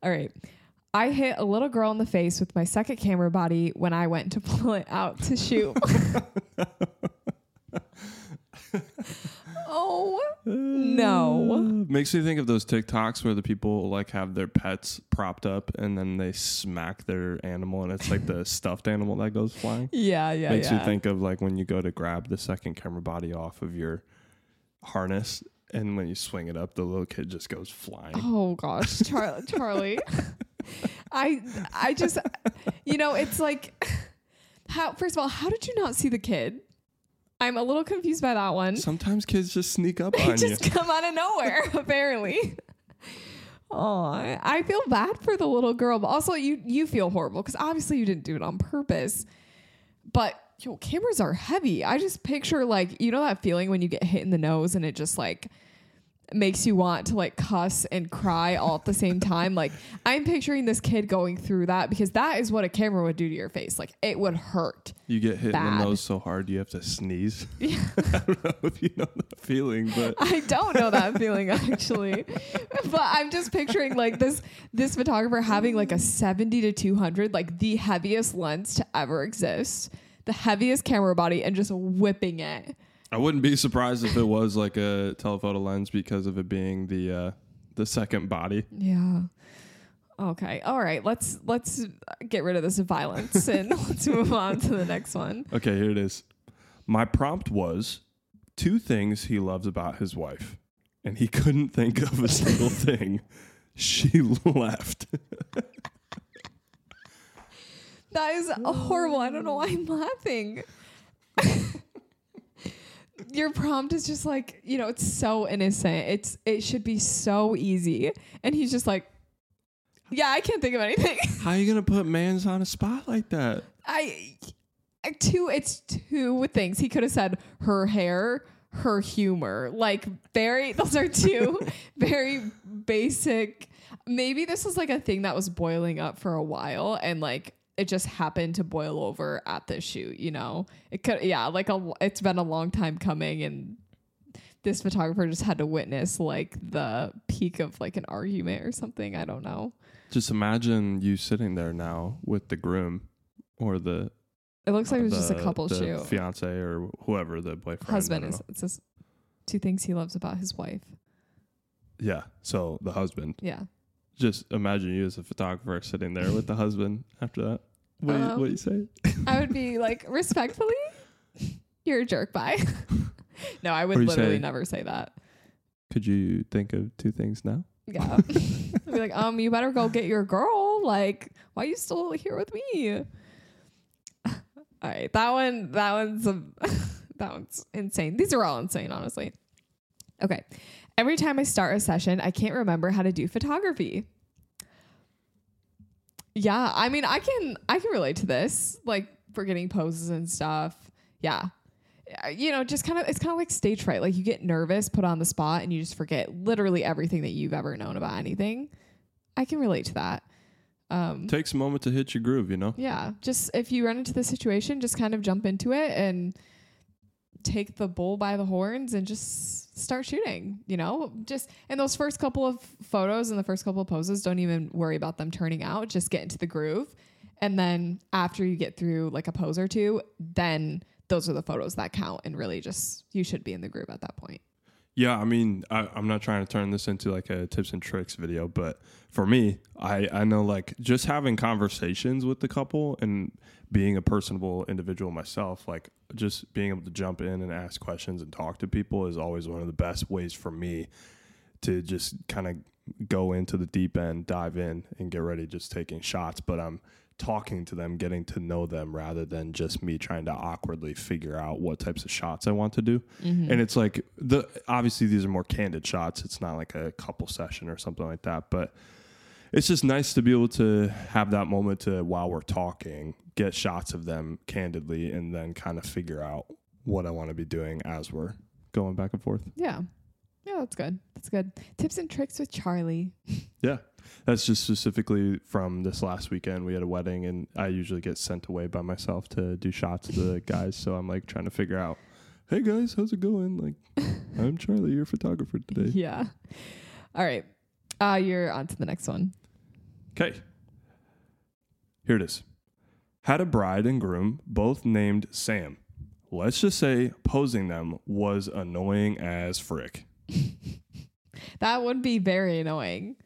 Speaker 1: all right. I hit a little girl in the face with my second camera body when I went to pull it out to shoot. oh, uh, No.
Speaker 2: makes me think of those tiktoks where the people like have their pets propped up and then they smack their animal and it's like the stuffed animal that goes flying
Speaker 1: yeah, yeah,
Speaker 2: makes
Speaker 1: yeah.
Speaker 2: you think of like when you go to grab the second camera body off of your harness and when you swing it up the little kid just goes flying
Speaker 1: Oh gosh, Char- Charlie. I I just you know, it's like how first of all, how did you not see the kid? I'm a little confused by that one.
Speaker 2: sometimes kids just sneak up on you
Speaker 1: just come out of nowhere, apparently. Oh, I I feel bad for the little girl, but also you you feel horrible because obviously you didn't do it on purpose. But yo, cameras are heavy. I just picture like you know that feeling when you get hit in the nose and it just like makes you want to like cuss and cry all at the same time. Like I'm picturing this kid going through that because that is what a camera would do to your face. Like it would hurt.
Speaker 2: you get hit in the nose so hard you have to sneeze i don't know if you know that feeling but
Speaker 1: I don't know that feeling actually. But I'm just picturing like this this photographer having like a 70 to 200 like the heaviest lens to ever exist. The heaviest camera body and just whipping it.
Speaker 2: i wouldn't be surprised if it was like a telephoto lens because of it being the uh the second body
Speaker 1: Yeah. Okay. All right. Let's let's get rid of this violence and let's move on to the next one.
Speaker 2: Okay, here it is. My prompt was two things he loves about his wife, and he couldn't think of a single thing. She left.
Speaker 1: That is horrible. I don't know why I'm mm. laughing. Your prompt is just like, you know, it's so innocent. It's it should be so easy. And he's just like, Yeah, I can't think of anything.
Speaker 2: How are you gonna put mans on a spot like that?
Speaker 1: I I- two it's two things. He could have said her hair, her humor. Like very those are two very basic maybe this was like a thing that was boiling up for a while and like it just happened to boil over at this shoot, you know. It could yeah, like a it's been a long time coming and this photographer just had to witness like the peak of like an argument or something. I don't know.
Speaker 2: Just imagine you sitting there now with the groom or the
Speaker 1: It looks like it was just a couple
Speaker 2: the
Speaker 1: shoot.
Speaker 2: fiance or whoever the boyfriend.
Speaker 1: Husband is
Speaker 2: know.
Speaker 1: it says two things he loves about his wife.
Speaker 2: yeah. So the husband.
Speaker 1: Yeah.
Speaker 2: Just imagine you as a photographer sitting there with the husband after that. What do you,
Speaker 1: Um,
Speaker 2: what do you say?
Speaker 1: I would be like, respectfully, you're a jerk. Bye. no, I would literally
Speaker 2: say-
Speaker 1: never say that.
Speaker 2: Could you think of two things now?
Speaker 1: Yeah. I'd be like, um, you better go get your girl. Like, why are you still here with me? All right, that one, that one's a, that one's insane. These are all insane, honestly. Okay. Every time I start a session, I can't remember how to do photography. Yeah, I mean, I can I can relate to this, like forgetting poses and stuff. Yeah. Uh, You know, just kind of it's kind of like stage fright. Like you get nervous, put on the spot, and you just forget literally everything that you've ever known about anything. I can relate to that. Um,
Speaker 2: Takes a moment to hit your groove, you know.
Speaker 1: yeah, just if you run into the situation, just kind of jump into it and take the bull by the horns and just start shooting. You know, just in those first couple of photos and the first couple of poses, don't even worry about them turning out. Just get into the groove, and then after you get through like a pose or two, then those are the photos that count. And really, just you should be in the groove at that point.
Speaker 2: Yeah, I mean, I, I'm not trying to turn this into like a tips and tricks video, but for me, I, I know like just having conversations with the couple and being a personable individual myself, like just being able to jump in and ask questions and talk to people is always one of the best ways for me to just kind of go into the deep end, dive in, and get ready just taking shots. But I'm talking to them, getting to know them rather than just me trying to awkwardly figure out what types of shots I want to do. Mm-hmm. And it's like the obviously these are more candid shots. It's not like a couple session or something like that, but it's just nice to be able to have that moment to while we're talking, get shots of them candidly and then kind of figure out what I want to be doing as we're going back and forth.
Speaker 1: Yeah, yeah, that's good. That's good. Tips and tricks with Charlie.
Speaker 2: Yeah. That's just specifically from this last weekend. We had a wedding, and I usually get sent away by myself to do shots of the guys. So I'm like trying to figure out, hey guys, how's it going? Like, I'm Charlie, your photographer today.
Speaker 1: Yeah. All right. Uh, you're on to the next one.
Speaker 2: Okay. Here it is. Had a bride and groom, both named Sam. Let's just say posing them was annoying as frick.
Speaker 1: That would be very annoying.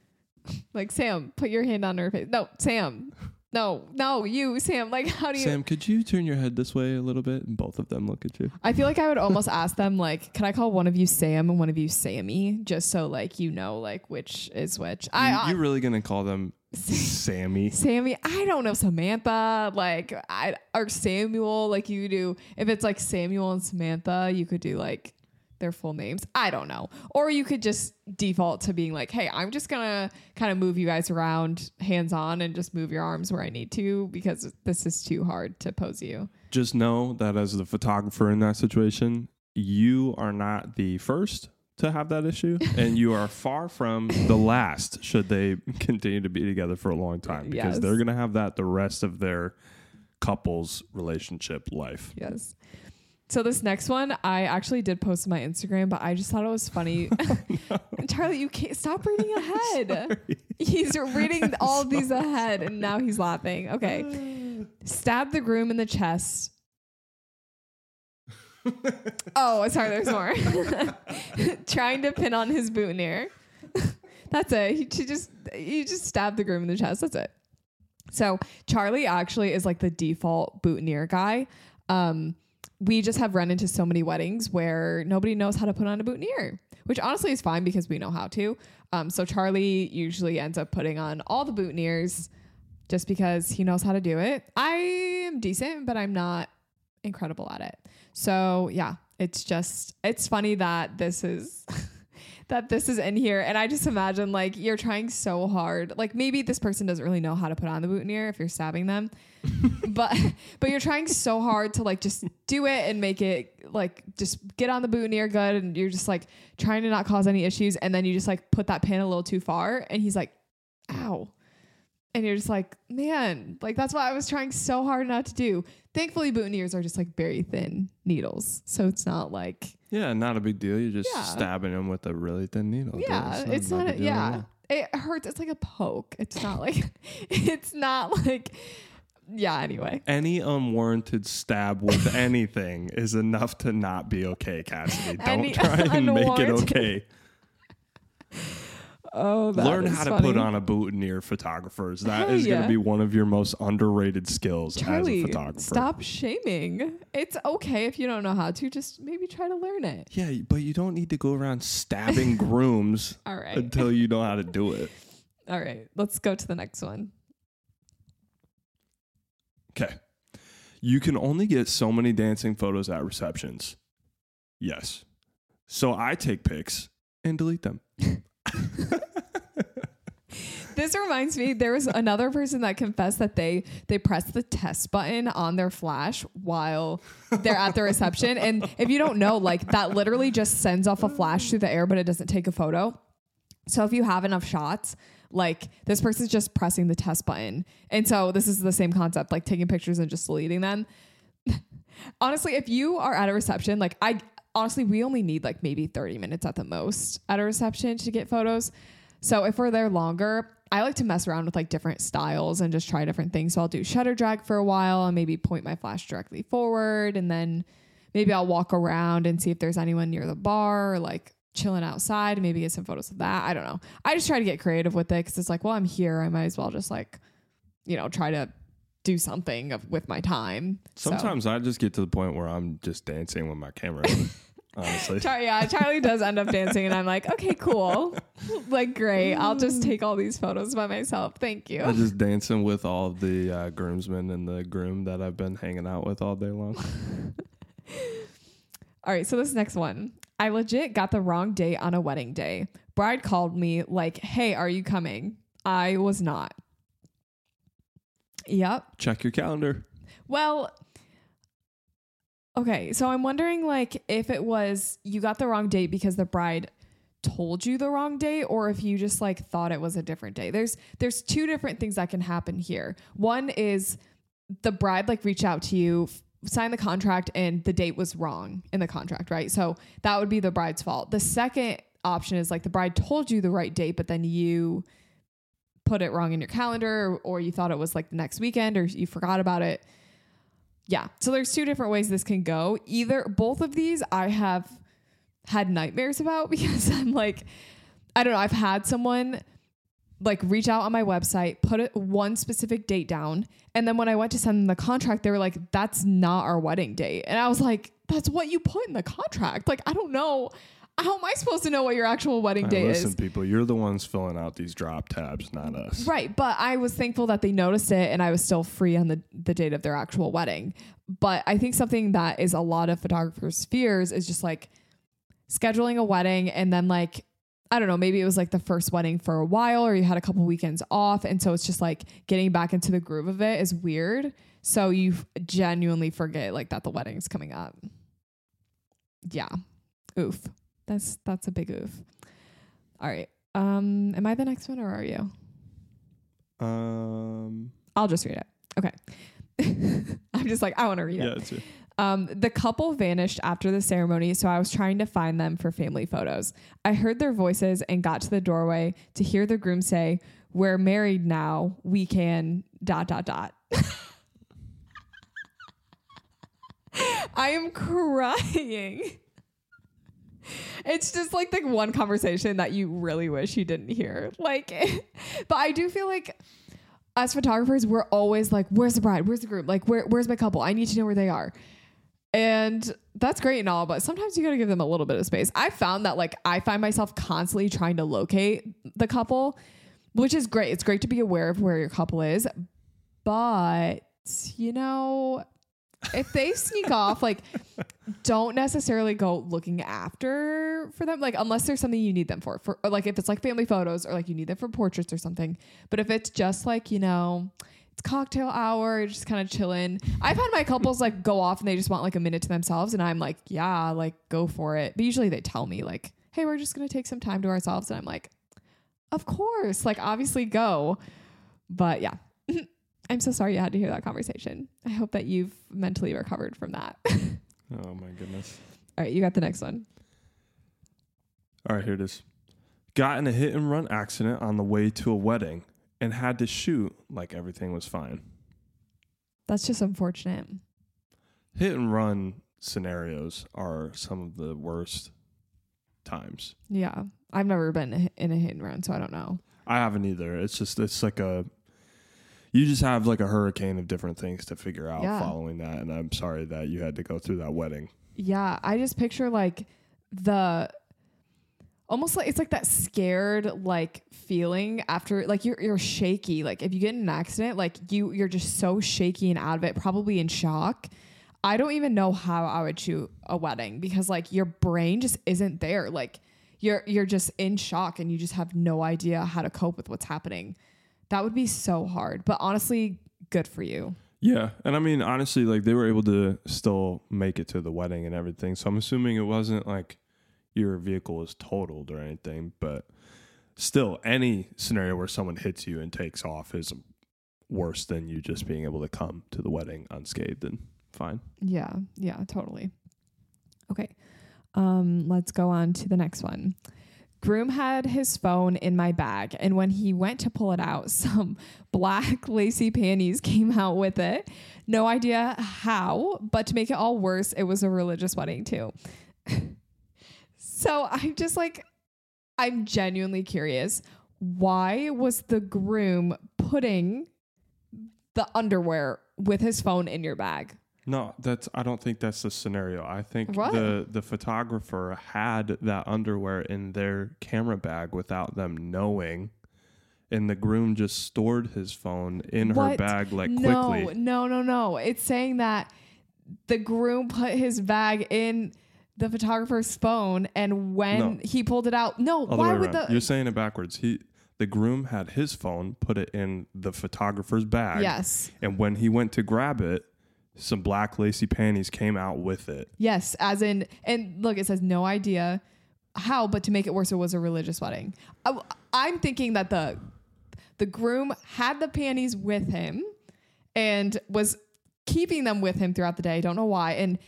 Speaker 1: Like Sam, put your hand on her face. No, Sam. No, no, you, Sam. Like, how do you?
Speaker 2: Sam, could you turn your head this way a little bit and both of them look at you?
Speaker 1: I feel like I would almost ask them, like, could I call one of you Sam and one of you Sammy, just so like you know, like which is which. I,
Speaker 2: you, you really gonna call them Sammy?
Speaker 1: Sammy, I don't know Samantha, like I or Samuel, like you do. If it's like Samuel and Samantha, you could do like their full names. I don't know. Or you could just default to being like, hey, I'm just gonna kind of move you guys around hands on and just move your arms where I need to because this is too hard to pose you.
Speaker 2: Just know that as the photographer in that situation, you are not the first to have that issue, and you are far from the last. Should they continue to be together for a long time, because
Speaker 1: Yes.
Speaker 2: they're gonna have that the rest of their couple's relationship life.
Speaker 1: Yes. So this next one, I actually did post on my Instagram, but I just thought it was funny. Charlie, you can't stop reading ahead. He's reading all these ahead, and now he's laughing. Okay. Stab the groom in the chest. oh, sorry, there's more. Trying to pin on his boutonniere. That's it. He, she just you just stab the groom in the chest. That's it. So Charlie actually is like the default boutonniere guy. Um, we just have run into so many weddings where nobody knows how to put on a boutonniere, which honestly is fine because we know how to. Um, so Charlie usually ends up putting on all the boutonnieres just because he knows how to do it. I am decent, but I'm not incredible at it. So yeah, it's just it's funny that this is that this is in here and I just imagine like you're trying so hard. Like maybe this person doesn't really know how to put on the boutonniere if you're stabbing them. but but you're trying so hard to like just do it and make it like just get on the boutonniere good and you're just like trying to not cause any issues and then you just like put that pin a little too far and he's like ow and you're just like man like that's what i was trying so hard not to do thankfully boutonnieres are just like very thin needles so it's not like
Speaker 2: Yeah, not a big deal. You're just
Speaker 1: Yeah.
Speaker 2: stabbing them with a really thin needle.
Speaker 1: yeah it's not,
Speaker 2: a
Speaker 1: a,
Speaker 2: big deal
Speaker 1: yeah it hurts it's like a poke it's not like it's not like yeah anyway
Speaker 2: Any unwarranted stab with anything is enough to not be okay, Cassidy. Don't
Speaker 1: Any
Speaker 2: try and make it okay.
Speaker 1: Oh,
Speaker 2: Learn how to put on a boutonniere, photographers. That
Speaker 1: Hell
Speaker 2: is going to be one of your most underrated skills
Speaker 1: Charlie,
Speaker 2: as a photographer.
Speaker 1: stop shaming. It's okay if you don't know how to. Just maybe try to learn it.
Speaker 2: Yeah, but you don't need to go around stabbing grooms
Speaker 1: All right.
Speaker 2: until you know how to do it.
Speaker 1: All right. Let's go to the next one.
Speaker 2: Okay. You can only get so many dancing photos at receptions. Yes. So I take pics and delete them.
Speaker 1: This reminds me, there was another person that confessed that they they pressed the test button on their flash while they're at the reception. And if you don't know, like that literally just sends off a flash through the air, but it doesn't take a photo. So if you have enough shots, like this person's just pressing the test button. And so this is the same concept, like taking pictures and just deleting them. honestly, if you are at a reception, like I honestly, we only need like maybe 30 minutes at the most at a reception to get photos. So if we're there longer, I like to mess around with like different styles and just try different things. So I'll do shutter drag for a while and maybe point my flash directly forward and then maybe I'll walk around and see if there's anyone near the bar or like chilling outside maybe get some photos of that. I don't know. I just try to get creative with it cuz it's like, well, I'm here, I might as well just like you know, try to do something of, with my time. So-
Speaker 2: Sometimes I just get to the point where I'm just dancing with my camera. honestly.
Speaker 1: Char- yeah, Charlie does end up dancing, and I'm like, okay, cool, like great. I'll just take all these photos by myself. Thank you.
Speaker 2: I'm just dancing with all of the uh, groomsmen and the groom that I've been hanging out with all day long.
Speaker 1: All right, so this next one, I legit got the wrong date on a wedding day. Bride called me like, "Hey, are you coming?" I was not. Yep.
Speaker 2: Check your calendar.
Speaker 1: Well, okay. So I'm wondering, like, if it was you got the wrong date because the bride told you the wrong date, or if you just like thought it was a different day. There's there's two different things that can happen here. One is the bride like reach out to you, f- sign the contract, and the date was wrong in the contract, right? So that would be the bride's fault. The second option is like the bride told you the right date, but then you put it wrong in your calendar or, or you thought it was like the next weekend or you forgot about it. Yeah. So there's two different ways this can go. Either both of these I have had nightmares about because I'm like I don't know, I've had someone like reach out on my website, put it one specific date down, and then when I went to send them the contract, they were like, "That's not our wedding date," and I was like, "That's what you put in the contract." Like, I don't know. How am I supposed to know what your actual wedding
Speaker 2: Hey,
Speaker 1: date
Speaker 2: listen,
Speaker 1: is?
Speaker 2: people, you're the ones filling out these drop tabs, not us.
Speaker 1: Right, but I was thankful that they noticed it and I was still free on the the date of their actual wedding. But I think something that is a lot of photographers' fears is just like scheduling a wedding and then like I don't know, maybe it was like the first wedding for a while or you had a couple weekends off and so it's just like getting back into the groove of it is weird. So you genuinely forget like that the wedding's coming up. Yeah. Oof. That's that's a big oof. All right. Um am I the next one or are you?
Speaker 2: Um,
Speaker 1: I'll just read it. Okay. I'm just like, I want to read it.
Speaker 2: yeah,
Speaker 1: it.
Speaker 2: it's
Speaker 1: Um, the couple vanished after the ceremony, so I was trying to find them for family photos. I heard their voices and got to the doorway to hear the groom say, We're married now. We can dot dot dot. I am crying. It's just like the one conversation that you really wish you didn't hear. Like, but I do feel like as photographers, we're always like, where's the bride? Where's the groom? Like, where, where's my couple? I need to know where they are. And that's great and all, but sometimes you got to give them a little bit of space. I found that like I find myself constantly trying to locate the couple, which is great. It's great to be aware of where your couple is, but you know, if they sneak off, like don't necessarily go looking after for them, like unless there's something you need them for. For or like if it's like family photos or like you need them for portraits or something. But if it's just like you know, it's cocktail hour, you're just kind of chilling. I've had my couples like go off and they just want like a minute to themselves, and I'm like, yeah, like go for it. But usually they tell me like, hey, we're just gonna take some time to ourselves, and I'm like, of course, like obviously go. But yeah. I'm so sorry you had to hear that conversation. I hope that you've mentally recovered from that.
Speaker 2: Oh my goodness.
Speaker 1: All right, you got the next one.
Speaker 2: All right, here it is. Got in a hit and run accident on the way to a wedding and had to shoot like everything was fine.
Speaker 1: That's just unfortunate.
Speaker 2: Hit and run scenarios are some of the worst times.
Speaker 1: Yeah. I've never been in a hit and run, so I don't know.
Speaker 2: I haven't either. It's just it's like a you just have like a hurricane of different things to figure out
Speaker 1: Yeah.
Speaker 2: following that and I'm sorry that you had to go through that wedding.
Speaker 1: Yeah, I just picture like the almost like it's like that scared like feeling after like you're you're shaky. Like if you get in an accident, like you you're just so shaky and out of it, probably in shock. I don't even know how I would shoot a wedding because like your brain just isn't there. Like you're you're just in shock and you just have no idea how to cope with what's happening. That would be so hard. But honestly, good for you.
Speaker 2: Yeah, and I mean honestly, like they were able to still make it to the wedding and everything. So I'm assuming it wasn't like your vehicle is totaled or anything, but still, any scenario where someone hits you and takes off is worse than you just being able to come to the wedding unscathed and fine.
Speaker 1: Yeah, yeah, totally. Okay. Um, let's go on to the next one. Groom had his phone in my bag, and when he went to pull it out, some black lacy panties came out with it. No idea how, but to make it all worse, it was a religious wedding too. so I'm just like, I'm genuinely curious. Why was the groom putting the underwear with his phone in your bag?
Speaker 2: No, that's I don't think that's the scenario. I think
Speaker 1: What?
Speaker 2: the the photographer had that underwear in their camera bag without them knowing. And the groom just stored his phone in her
Speaker 1: What?
Speaker 2: bag like
Speaker 1: no,
Speaker 2: quickly.
Speaker 1: No, no, no. It's saying that the groom put his bag in the photographer's phone, and when
Speaker 2: No.
Speaker 1: he pulled it out, no.
Speaker 2: Other
Speaker 1: why
Speaker 2: way
Speaker 1: would
Speaker 2: around.
Speaker 1: the
Speaker 2: You're saying it backwards. He the groom had his phone, put it in the photographer's bag.
Speaker 1: yes,
Speaker 2: And when he went to grab it, some black lacy panties came out with it.
Speaker 1: yes, as in, and look, it says no idea how, but to make it worse, it was a religious wedding. I, I'm thinking that the the groom had the panties with him and was keeping them with him throughout the day. Don't know why, and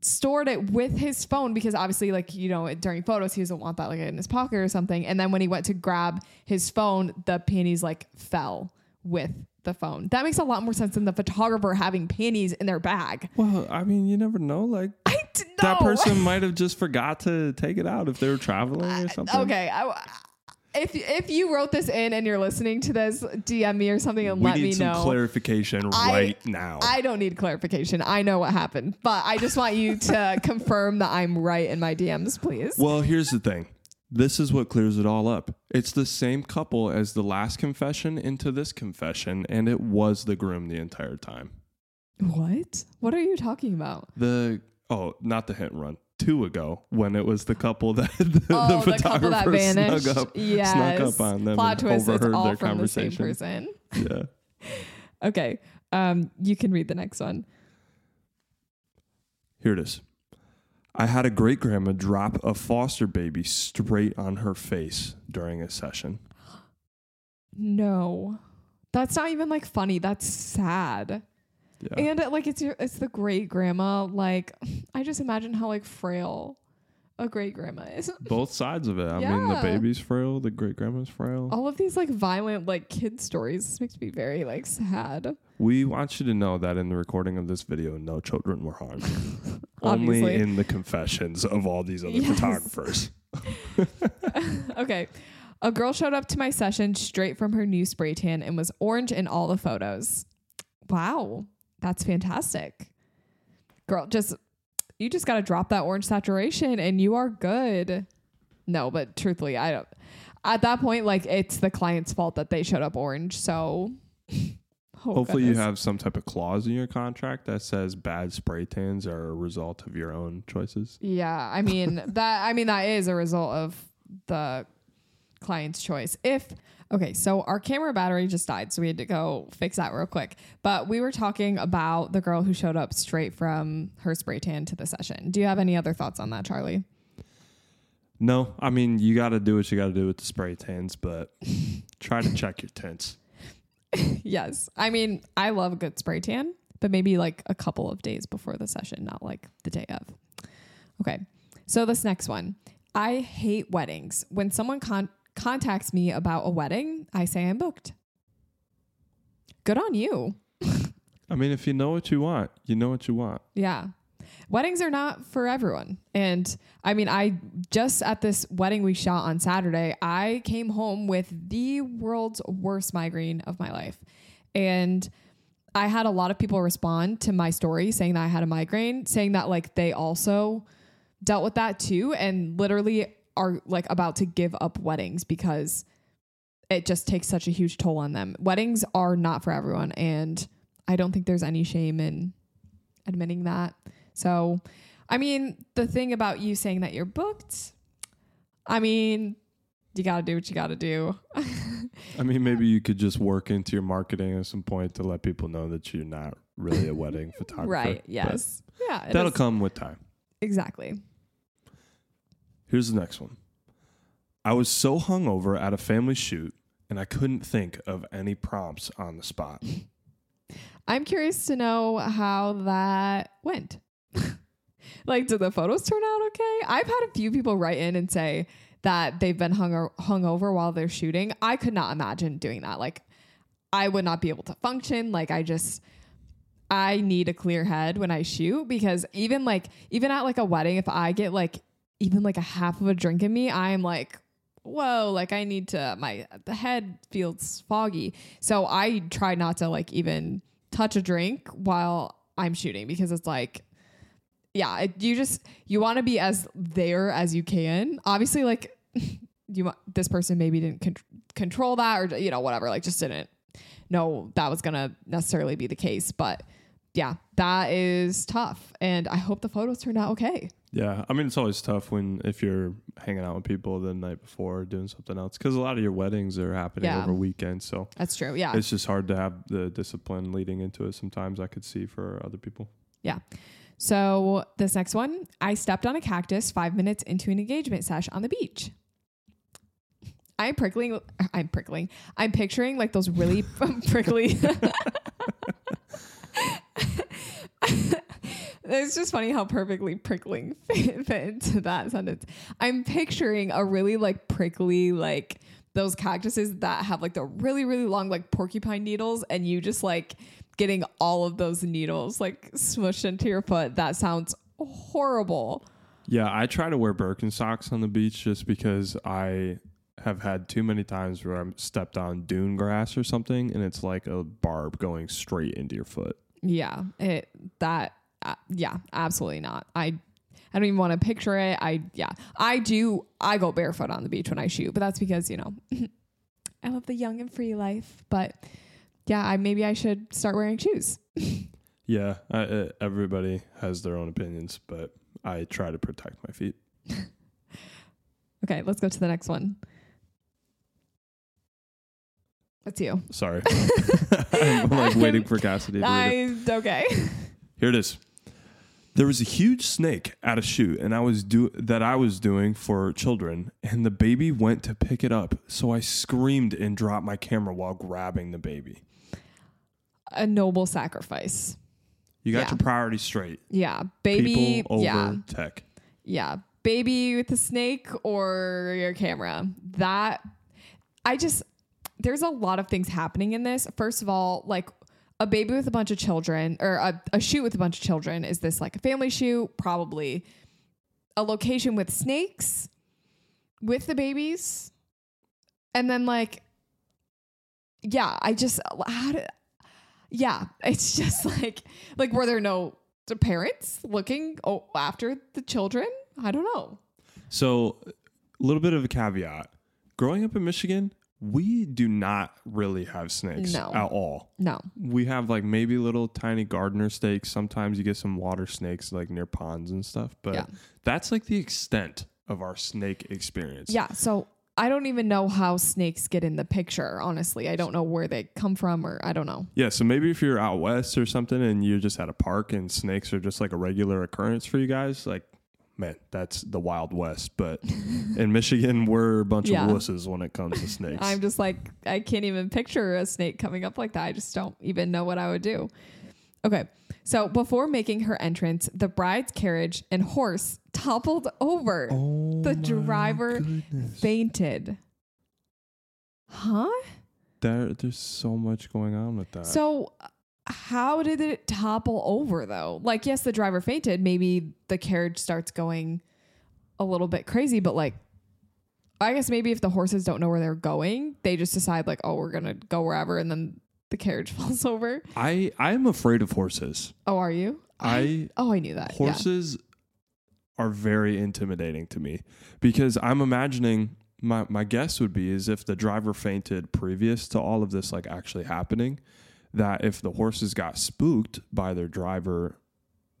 Speaker 1: stored it with his phone because obviously like you know during photos he doesn't want that like in his pocket or something and then when he went to grab his phone the panties like fell with the phone that makes a lot more sense than the photographer having panties in their bag
Speaker 2: Well, I mean, you never know. Like that person might have just forgot to take it out if they were traveling or uh, something.
Speaker 1: okay I, if if you wrote this in and you're listening to this dm me or something and
Speaker 2: We
Speaker 1: let
Speaker 2: need
Speaker 1: me
Speaker 2: some
Speaker 1: know
Speaker 2: clarification
Speaker 1: I-
Speaker 2: right now.
Speaker 1: I don't need clarification. I know what happened, but I just want you to confirm that I'm right in my DMs, please.
Speaker 2: well, here's the thing. This is what clears it all up. It's the same couple as the last confession into this confession, and it was the groom the entire time.
Speaker 1: What? What are you talking about?
Speaker 2: The oh, not the hit and run. Two ago, when it was the couple that the,
Speaker 1: Oh,
Speaker 2: the
Speaker 1: the, that
Speaker 2: photographer
Speaker 1: vanished.
Speaker 2: snuck up,
Speaker 1: yes.
Speaker 2: snuck up on them
Speaker 1: Plot
Speaker 2: and
Speaker 1: twist. It's
Speaker 2: overheard
Speaker 1: all
Speaker 2: their
Speaker 1: from the same
Speaker 2: conversation.
Speaker 1: person.
Speaker 2: Yeah.
Speaker 1: Okay. Um, you can read the next one.
Speaker 2: Here it is. I had a great grandma drop a foster baby straight on her face during a session.
Speaker 1: No, that's not even like funny. That's sad.
Speaker 2: Yeah.
Speaker 1: And uh, like it's your, it's the great grandma. Like I just imagine how like frail a great grandma is.
Speaker 2: Both sides of it. I mean, the
Speaker 1: Yeah.
Speaker 2: baby's frail, the great grandma's frail.
Speaker 1: All of these like violent like kid stories. Makes me very like sad.
Speaker 2: We want you to know that in the recording of this video, no children were harmed. Only
Speaker 1: Obviously.
Speaker 2: in the confessions of all these other
Speaker 1: Yes.
Speaker 2: photographers.
Speaker 1: okay. A girl showed up to my session straight from her new spray tan and was orange in all the photos. Wow. That's fantastic. Girl, just you just got to drop that orange saturation and you are good. No, but truthfully, I don't at that point like it's the client's fault that they showed up orange. So oh,
Speaker 2: Hopefully, you have some type of clause in your contract that says bad spray tans are a result of your own choices.
Speaker 1: Yeah, I mean that. I mean that is a result of the client's choice. If okay, so our camera battery just died, so we had to go fix that real quick. But we were talking about the girl who showed up straight from her spray tan to the session. Do you have any other thoughts on that, Charlie?
Speaker 2: No, I mean, you got to do what you got to do with the spray tans, but try to check your tints.
Speaker 1: yes, I mean I love a good spray tan, but maybe like a couple of days before the session, not like the day of. Okay, so this next one, I hate weddings. When someone con- contacts me about a wedding, I say I'm booked. Good on you.
Speaker 2: I mean, if you know what you want, you know what you want.
Speaker 1: Yeah. weddings are not for everyone. And I mean, I just at this wedding we shot on Saturday, I came home with the world's worst migraine of my life. And I had a lot of people respond to my story saying that I had a migraine, saying that like they also dealt with that too and literally are like about to give up weddings because it just takes such a huge toll on them. Weddings are not for everyone and I don't think there's any shame in admitting that. So, I mean, the thing about you saying that you're booked, I mean, you got to do what you got to do.
Speaker 2: I mean, maybe you could just work into your marketing at some point to let people know that you're not really a wedding photographer.
Speaker 1: right.
Speaker 2: but
Speaker 1: Yes. Yeah.
Speaker 2: That'll
Speaker 1: is-
Speaker 2: come with time.
Speaker 1: Exactly.
Speaker 2: Here's the next one. I was so hungover at a family shoot and I couldn't think of any prompts on the spot.
Speaker 1: I'm curious to know how that went. like, did the photos turn out okay? I've had a few people write in and say that they've been hung hung over while they're shooting. I could not imagine doing that. Like, I would not be able to function. Like, I just, I need a clear head when I shoot because even like, even at like a wedding, if I get like even like a half of a drink in me, I am like, whoa, like I need to, my, the head feels foggy. So I try not to like even touch a drink while I'm shooting because it's like, yeah, it, you just, you want to be as there as you can. Obviously, like, you, this person maybe didn't con- control that or, you know, whatever, like just didn't know that was going to necessarily be the case. But yeah, that is tough. And I hope the photos turned out okay.
Speaker 2: Yeah, I mean it's always tough when if you're hanging out with people the night before doing something else because a lot of your weddings are happening
Speaker 1: Yeah.
Speaker 2: over weekends, so
Speaker 1: That's true. Yeah.
Speaker 2: it's just hard to have the discipline leading into it. Sometimes I could see for other people. Yeah.
Speaker 1: So this next one, I stepped on a cactus five minutes into an engagement sesh on the beach. I'm prickling. I'm prickling. I'm picturing like those really prickly. it's just funny how perfectly prickling fit, fit into that sentence. I'm picturing a really like prickly like those cactuses that have like the really really long like porcupine needles, and you just like getting all of those needles like smushed into your foot. That sounds horrible.
Speaker 2: Yeah, I try to wear Birkenstocks on the beach just because I have had too many times where I'm stepped on dune grass or something and it's like a barb going straight into your foot.
Speaker 1: Yeah, it that uh, yeah, absolutely not. I I don't even want to picture it. I yeah, I do. I go barefoot on the beach when I shoot, but that's because you know I love the young and free life. But yeah, I maybe I should start wearing shoes.
Speaker 2: Yeah, I, uh, everybody has their own opinions, but I try to protect my feet.
Speaker 1: Okay, let's go to the next one. That's you.
Speaker 2: Sorry. I'm like waiting for Cassidy to read it.
Speaker 1: I okay.
Speaker 2: Here it is. There was a huge snake at a shoot and I was do that I was doing for children and the baby went to pick it up. So I screamed and dropped my camera while grabbing the baby.
Speaker 1: A noble sacrifice.
Speaker 2: You got
Speaker 1: Yeah.
Speaker 2: your priorities straight.
Speaker 1: Yeah, baby.
Speaker 2: People over
Speaker 1: yeah,
Speaker 2: tech.
Speaker 1: yeah, baby with the snake or your camera. That I just there's a lot of things happening in this. First of all, like a baby with a bunch of children or a, a shoot with a bunch of children. Is this like a family shoot? Probably a location with snakes with the babies. And then like yeah, I just how did yeah, it's just like like were there no parents looking oh, after the children? I don't know.
Speaker 2: So, a little bit of a caveat. Growing up in Michigan, we do not really have snakes
Speaker 1: No.
Speaker 2: at all.
Speaker 1: No.
Speaker 2: We have like maybe little tiny gardener snakes. Sometimes you get some water snakes like near ponds and stuff, but
Speaker 1: Yeah.
Speaker 2: that's like the extent of our snake experience.
Speaker 1: Yeah, so I don't even know how snakes get in the picture, honestly. I don't know where they come from or I don't know.
Speaker 2: Yeah, so maybe if you're out west or something and you're just at a park and snakes are just like a regular occurrence for you guys, like man, that's the wild west. But in Michigan, we're a bunch
Speaker 1: Yeah.
Speaker 2: of wusses when it comes to snakes.
Speaker 1: I'm just like I can't even picture a snake coming up like that. I just don't even know what I would do. Okay. So before making her entrance, the bride's carriage and horse toppled over.
Speaker 2: oh,
Speaker 1: the driver
Speaker 2: goodness.
Speaker 1: Fainted. Huh?
Speaker 2: There, there's so much going on with that.
Speaker 1: So how did it topple over though? Like, yes, the driver fainted. Maybe the carriage starts going a little bit crazy, but like, I guess maybe if the horses don't know where they're going, they just decide like, oh, we're gonna go wherever, and then the carriage falls over.
Speaker 2: I I am afraid of horses.
Speaker 1: Oh, are you?
Speaker 2: I
Speaker 1: oh, I knew that. Yeah.
Speaker 2: horses are very intimidating to me because I'm imagining my my guess would be is if the driver fainted previous to all of this like actually happening, that if the horses got spooked by their driver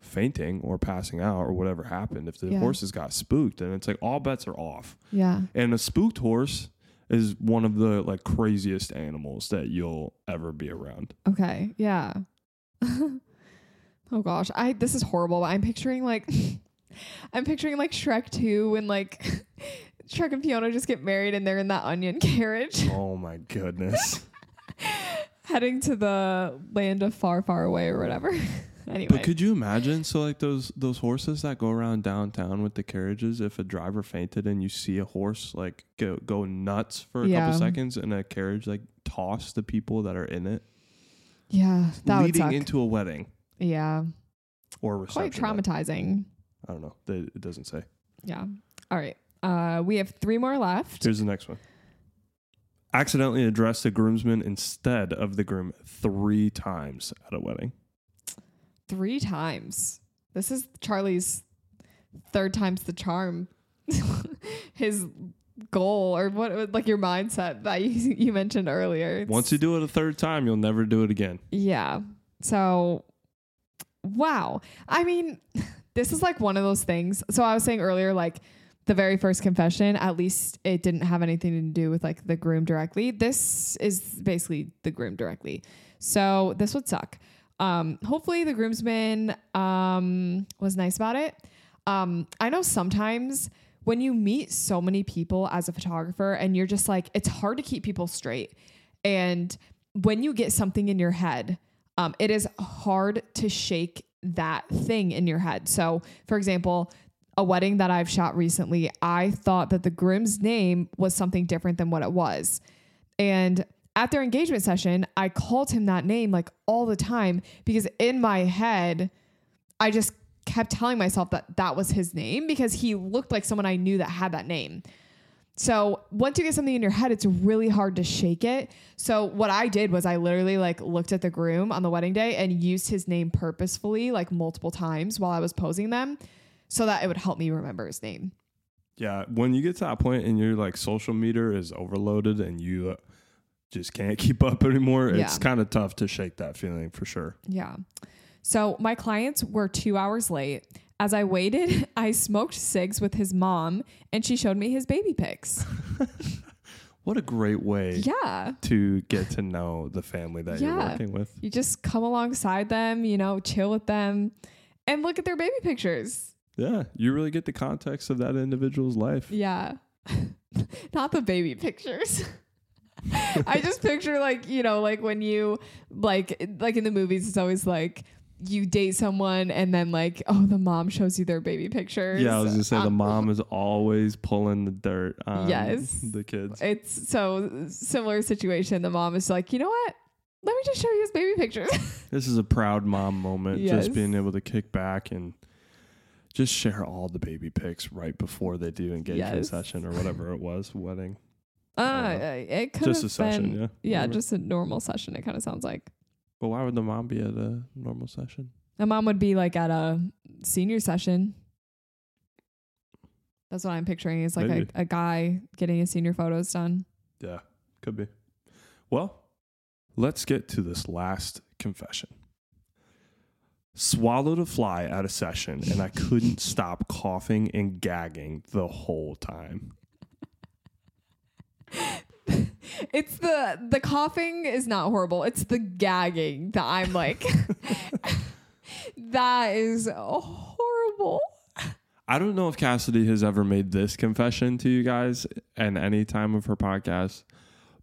Speaker 2: fainting or passing out or whatever happened, if the
Speaker 1: Yeah.
Speaker 2: horses got spooked, then it's like all bets are off.
Speaker 1: Yeah.
Speaker 2: And a spooked horse is one of the like craziest animals that you'll ever be around.
Speaker 1: Okay. Yeah. oh gosh. I this is horrible. But I'm picturing like I'm picturing like Shrek 2 when like Shrek and Fiona just get married and they're in that onion carriage
Speaker 2: Oh my goodness.
Speaker 1: Heading to the land of far, far away or whatever. anyway.
Speaker 2: But could you imagine? So like those those horses that go around downtown with the carriages, if a driver fainted and you see a horse like go go nuts for a
Speaker 1: Yeah.
Speaker 2: couple seconds and a carriage like toss the people that are in it,
Speaker 1: yeah, that would
Speaker 2: leading into a wedding
Speaker 1: yeah.
Speaker 2: or a
Speaker 1: Quite traumatizing.
Speaker 2: I don't know. It doesn't say.
Speaker 1: Yeah. All right. Uh we have three more left.
Speaker 2: Here's the next one. Accidentally address the groomsman instead of the groom three times at a wedding.
Speaker 1: Three times. This is Charlie's third time's the charm. His goal or what like your mindset that you, you mentioned earlier. It's-
Speaker 2: Once you do it a third time, you'll never do it again.
Speaker 1: Yeah. So wow. I mean, this is like one of those things. So I was saying earlier like the very first confession, at least it didn't have anything to do with like the groom directly. This is basically the groom directly. So this would suck. Um, hopefully the groomsman um, was nice about it. Um, I know sometimes when you meet so many people as a photographer and you're just like, it's hard to keep people straight. And when you get something in your head, um, it is hard to shake that thing in your head. So, for example, a wedding that I've shot recently, I thought that the groom's name was something different than what it was. And at their engagement session, I called him that name like all the time because in my head, I just kept telling myself that that was his name because he looked like someone I knew that had that name. So once you get something in your head, it's really hard to shake it. So what I did was I literally like looked at the groom on the wedding day and used his name purposefully like multiple times while I was posing them so that it would help me remember his name.
Speaker 2: Yeah, when you get to that point and your like social meter is overloaded and you uh, just can't keep up anymore, it's kind of tough to shake that feeling for sure.
Speaker 1: Yeah. So my clients were two hours late. As I waited, I smoked cigs with his mom and she showed me his baby pics.
Speaker 2: What a great way
Speaker 1: Yeah.
Speaker 2: to get to know the family that you're working with.
Speaker 1: You just come alongside them, you know, chill with them and look at their baby pictures.
Speaker 2: Yeah, you really get the context of that individual's life.
Speaker 1: Yeah. Not the baby pictures. I just picture like, you know, like when you like like in the movies it's always like you date someone and then like oh the mom shows you their baby pictures.
Speaker 2: Yeah, I was gonna say the
Speaker 1: Um,
Speaker 2: mom is always pulling the dirt on
Speaker 1: Yes.
Speaker 2: the kids.
Speaker 1: It's so similar situation. The mom is like, "You know what? Let me just show you his baby pictures."
Speaker 2: This is a proud mom moment,
Speaker 1: Yes.
Speaker 2: just being able to kick back and just share all the baby pics right before they do engagement
Speaker 1: Yes.
Speaker 2: session or whatever it was, wedding.
Speaker 1: uh, it could
Speaker 2: just a session, yeah.
Speaker 1: yeah,
Speaker 2: Whatever.
Speaker 1: just a normal session it kind of sounds like.
Speaker 2: But why would the mom be at a normal session?
Speaker 1: A mom would be like at a senior session. That's what I'm picturing is like a, a guy getting his senior photos done.
Speaker 2: Yeah, could be. Well, let's get to this last confession. Swallowed a fly at a session and I couldn't stop coughing and gagging the whole time.
Speaker 1: It's the the coughing is not horrible. It's the gagging that I'm like that is horrible.
Speaker 2: I don't know if Cassidy has ever made this confession to you guys at any time of her podcast,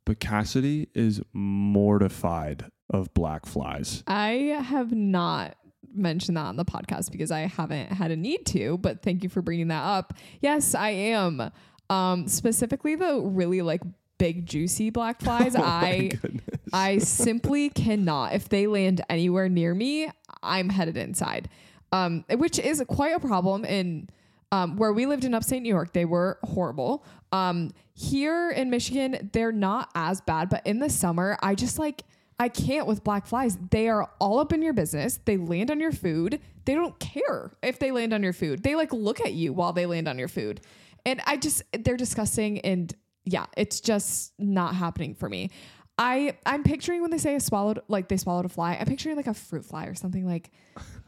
Speaker 2: but Cassidy is mortified of black flies.
Speaker 1: I have not mentioned that on the podcast because I haven't had a need to, but thank you for bringing that up. Yes, I am. Um, specifically the really like big juicy black flies.
Speaker 2: Oh
Speaker 1: I
Speaker 2: goodness.
Speaker 1: I simply cannot. If they land anywhere near me, I'm headed inside. Um, which is quite a problem in um, where we lived in upstate New York. They were horrible. Um, here in Michigan, they're not as bad, but in the summer, I just like I can't with black flies. They are all up in your business. They land on your food. They don't care if they land on your food. They like look at you while they land on your food. And I just they're disgusting and yeah, it's just not happening for me. I I'm picturing when they say a swallowed like they swallowed a fly, I'm picturing like a fruit fly or something like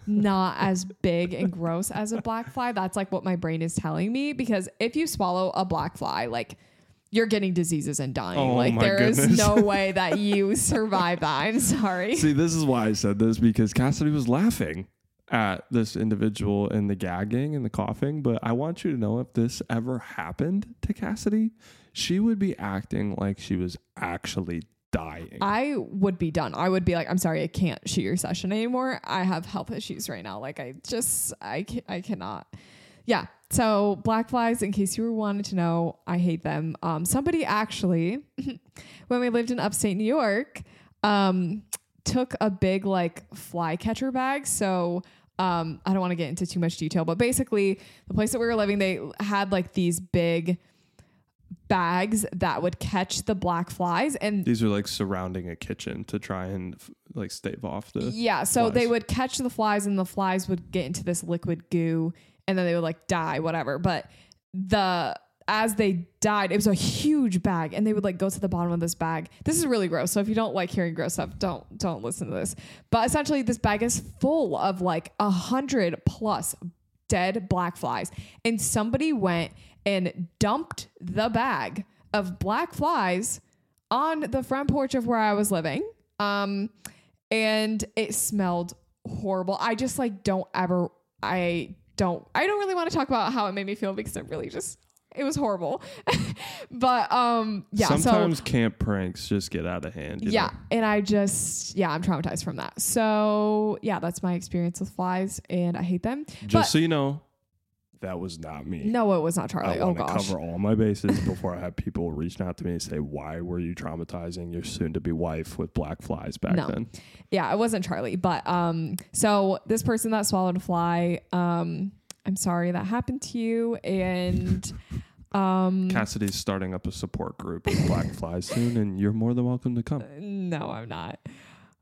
Speaker 1: not as big and gross as a black fly. That's like what my brain is telling me because if you swallow a black fly, like you're getting diseases and dying.
Speaker 2: Oh
Speaker 1: like there is
Speaker 2: goodness.
Speaker 1: no way that you survive that. I'm sorry.
Speaker 2: See, this is why I said this because Cassidy was laughing at this individual and the gagging and the coughing. But I want you to know if this ever happened to Cassidy, she would be acting like she was actually dying.
Speaker 1: I would be done. I would be like, I'm sorry, I can't shoot your session anymore. I have health issues right now. Like I just, I, I cannot. Yeah. So black flies, in case you were wanting to know, I hate them. Um, somebody actually, when we lived in upstate New York, um, took a big like fly catcher bag. So um, I don't want to get into too much detail, but basically the place that we were living, they had like these big bags that would catch the black flies and
Speaker 2: These are like surrounding a kitchen to try and f- like stave off the.
Speaker 1: Yeah, so they
Speaker 2: flies.
Speaker 1: would catch the flies and the flies would get into this liquid goo and then they would like die whatever. But the as they died, it was a huge bag and they would like go to the bottom of this bag. This is really gross. So if you don't like hearing gross stuff, don't don't listen to this. But essentially this bag is full of like a hundred plus dead black flies. And somebody went and dumped the bag of black flies on the front porch of where I was living. Um, and it smelled horrible. I just like don't ever I don't I don't really want to talk about how it made me feel because it really just it was horrible. but um yeah,
Speaker 2: Sometimes
Speaker 1: so
Speaker 2: camp pranks just get out of hand. you
Speaker 1: yeah,
Speaker 2: know?
Speaker 1: and I just yeah, I'm traumatized from that. So yeah, that's my experience with flies and I hate them.
Speaker 2: Just
Speaker 1: But-
Speaker 2: so you know, that was not me.
Speaker 1: No, it was not Charlie.
Speaker 2: I
Speaker 1: Oh gosh.
Speaker 2: cover all my bases before I have people reaching out to me and say, "Why were you traumatizing your soon-to-be wife with black flies back
Speaker 1: No.
Speaker 2: then?"
Speaker 1: yeah, it wasn't Charlie, but um, so this person that swallowed a fly, um, I'm sorry that happened to you, and um,
Speaker 2: Cassidy's starting up a support group of black flies soon, and you're more than welcome to come.
Speaker 1: no, I'm not.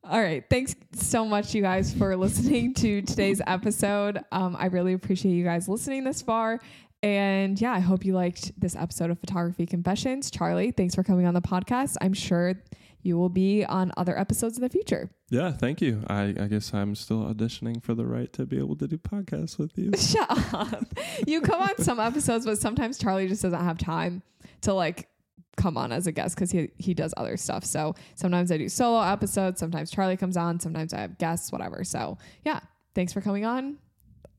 Speaker 1: All right, thanks so much, you guys, for listening to today's episode. Um, I really appreciate you guys listening this far. And yeah, I hope you liked this episode of Photography Confessions. Charlie, thanks for coming on the podcast. I'm sure you will be on other episodes in the future.
Speaker 2: Yeah, thank you. I, I guess I'm still auditioning for the right to be able to do podcasts with you.
Speaker 1: Shut up. You come on some episodes, but sometimes Charlie just doesn't have time to like come on as a guest because he he does other stuff. So sometimes I do solo episodes, sometimes Charlie comes on, sometimes I have guests, whatever. So yeah, thanks for coming on.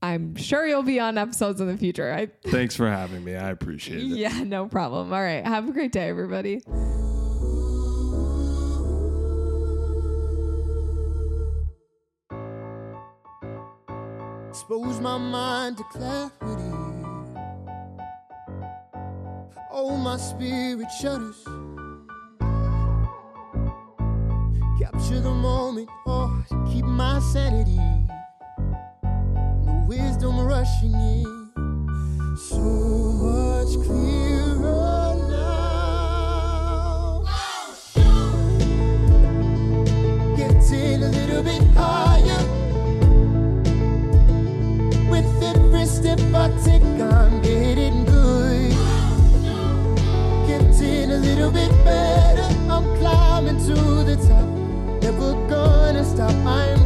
Speaker 1: I'm sure you'll be on episodes in the future. I
Speaker 2: Thanks for having me. I appreciate it.
Speaker 1: yeah, no problem. All right. Have a great day, everybody.
Speaker 3: Expose my mind to clarity. Oh, my spirit shudders. Capture the moment, oh, keep my sanity. The wisdom rushing in, so much clearer now. Getting a little bit higher. With every step I take, Been a little bit better, I'm climbing to the top. Never gonna stop, I'm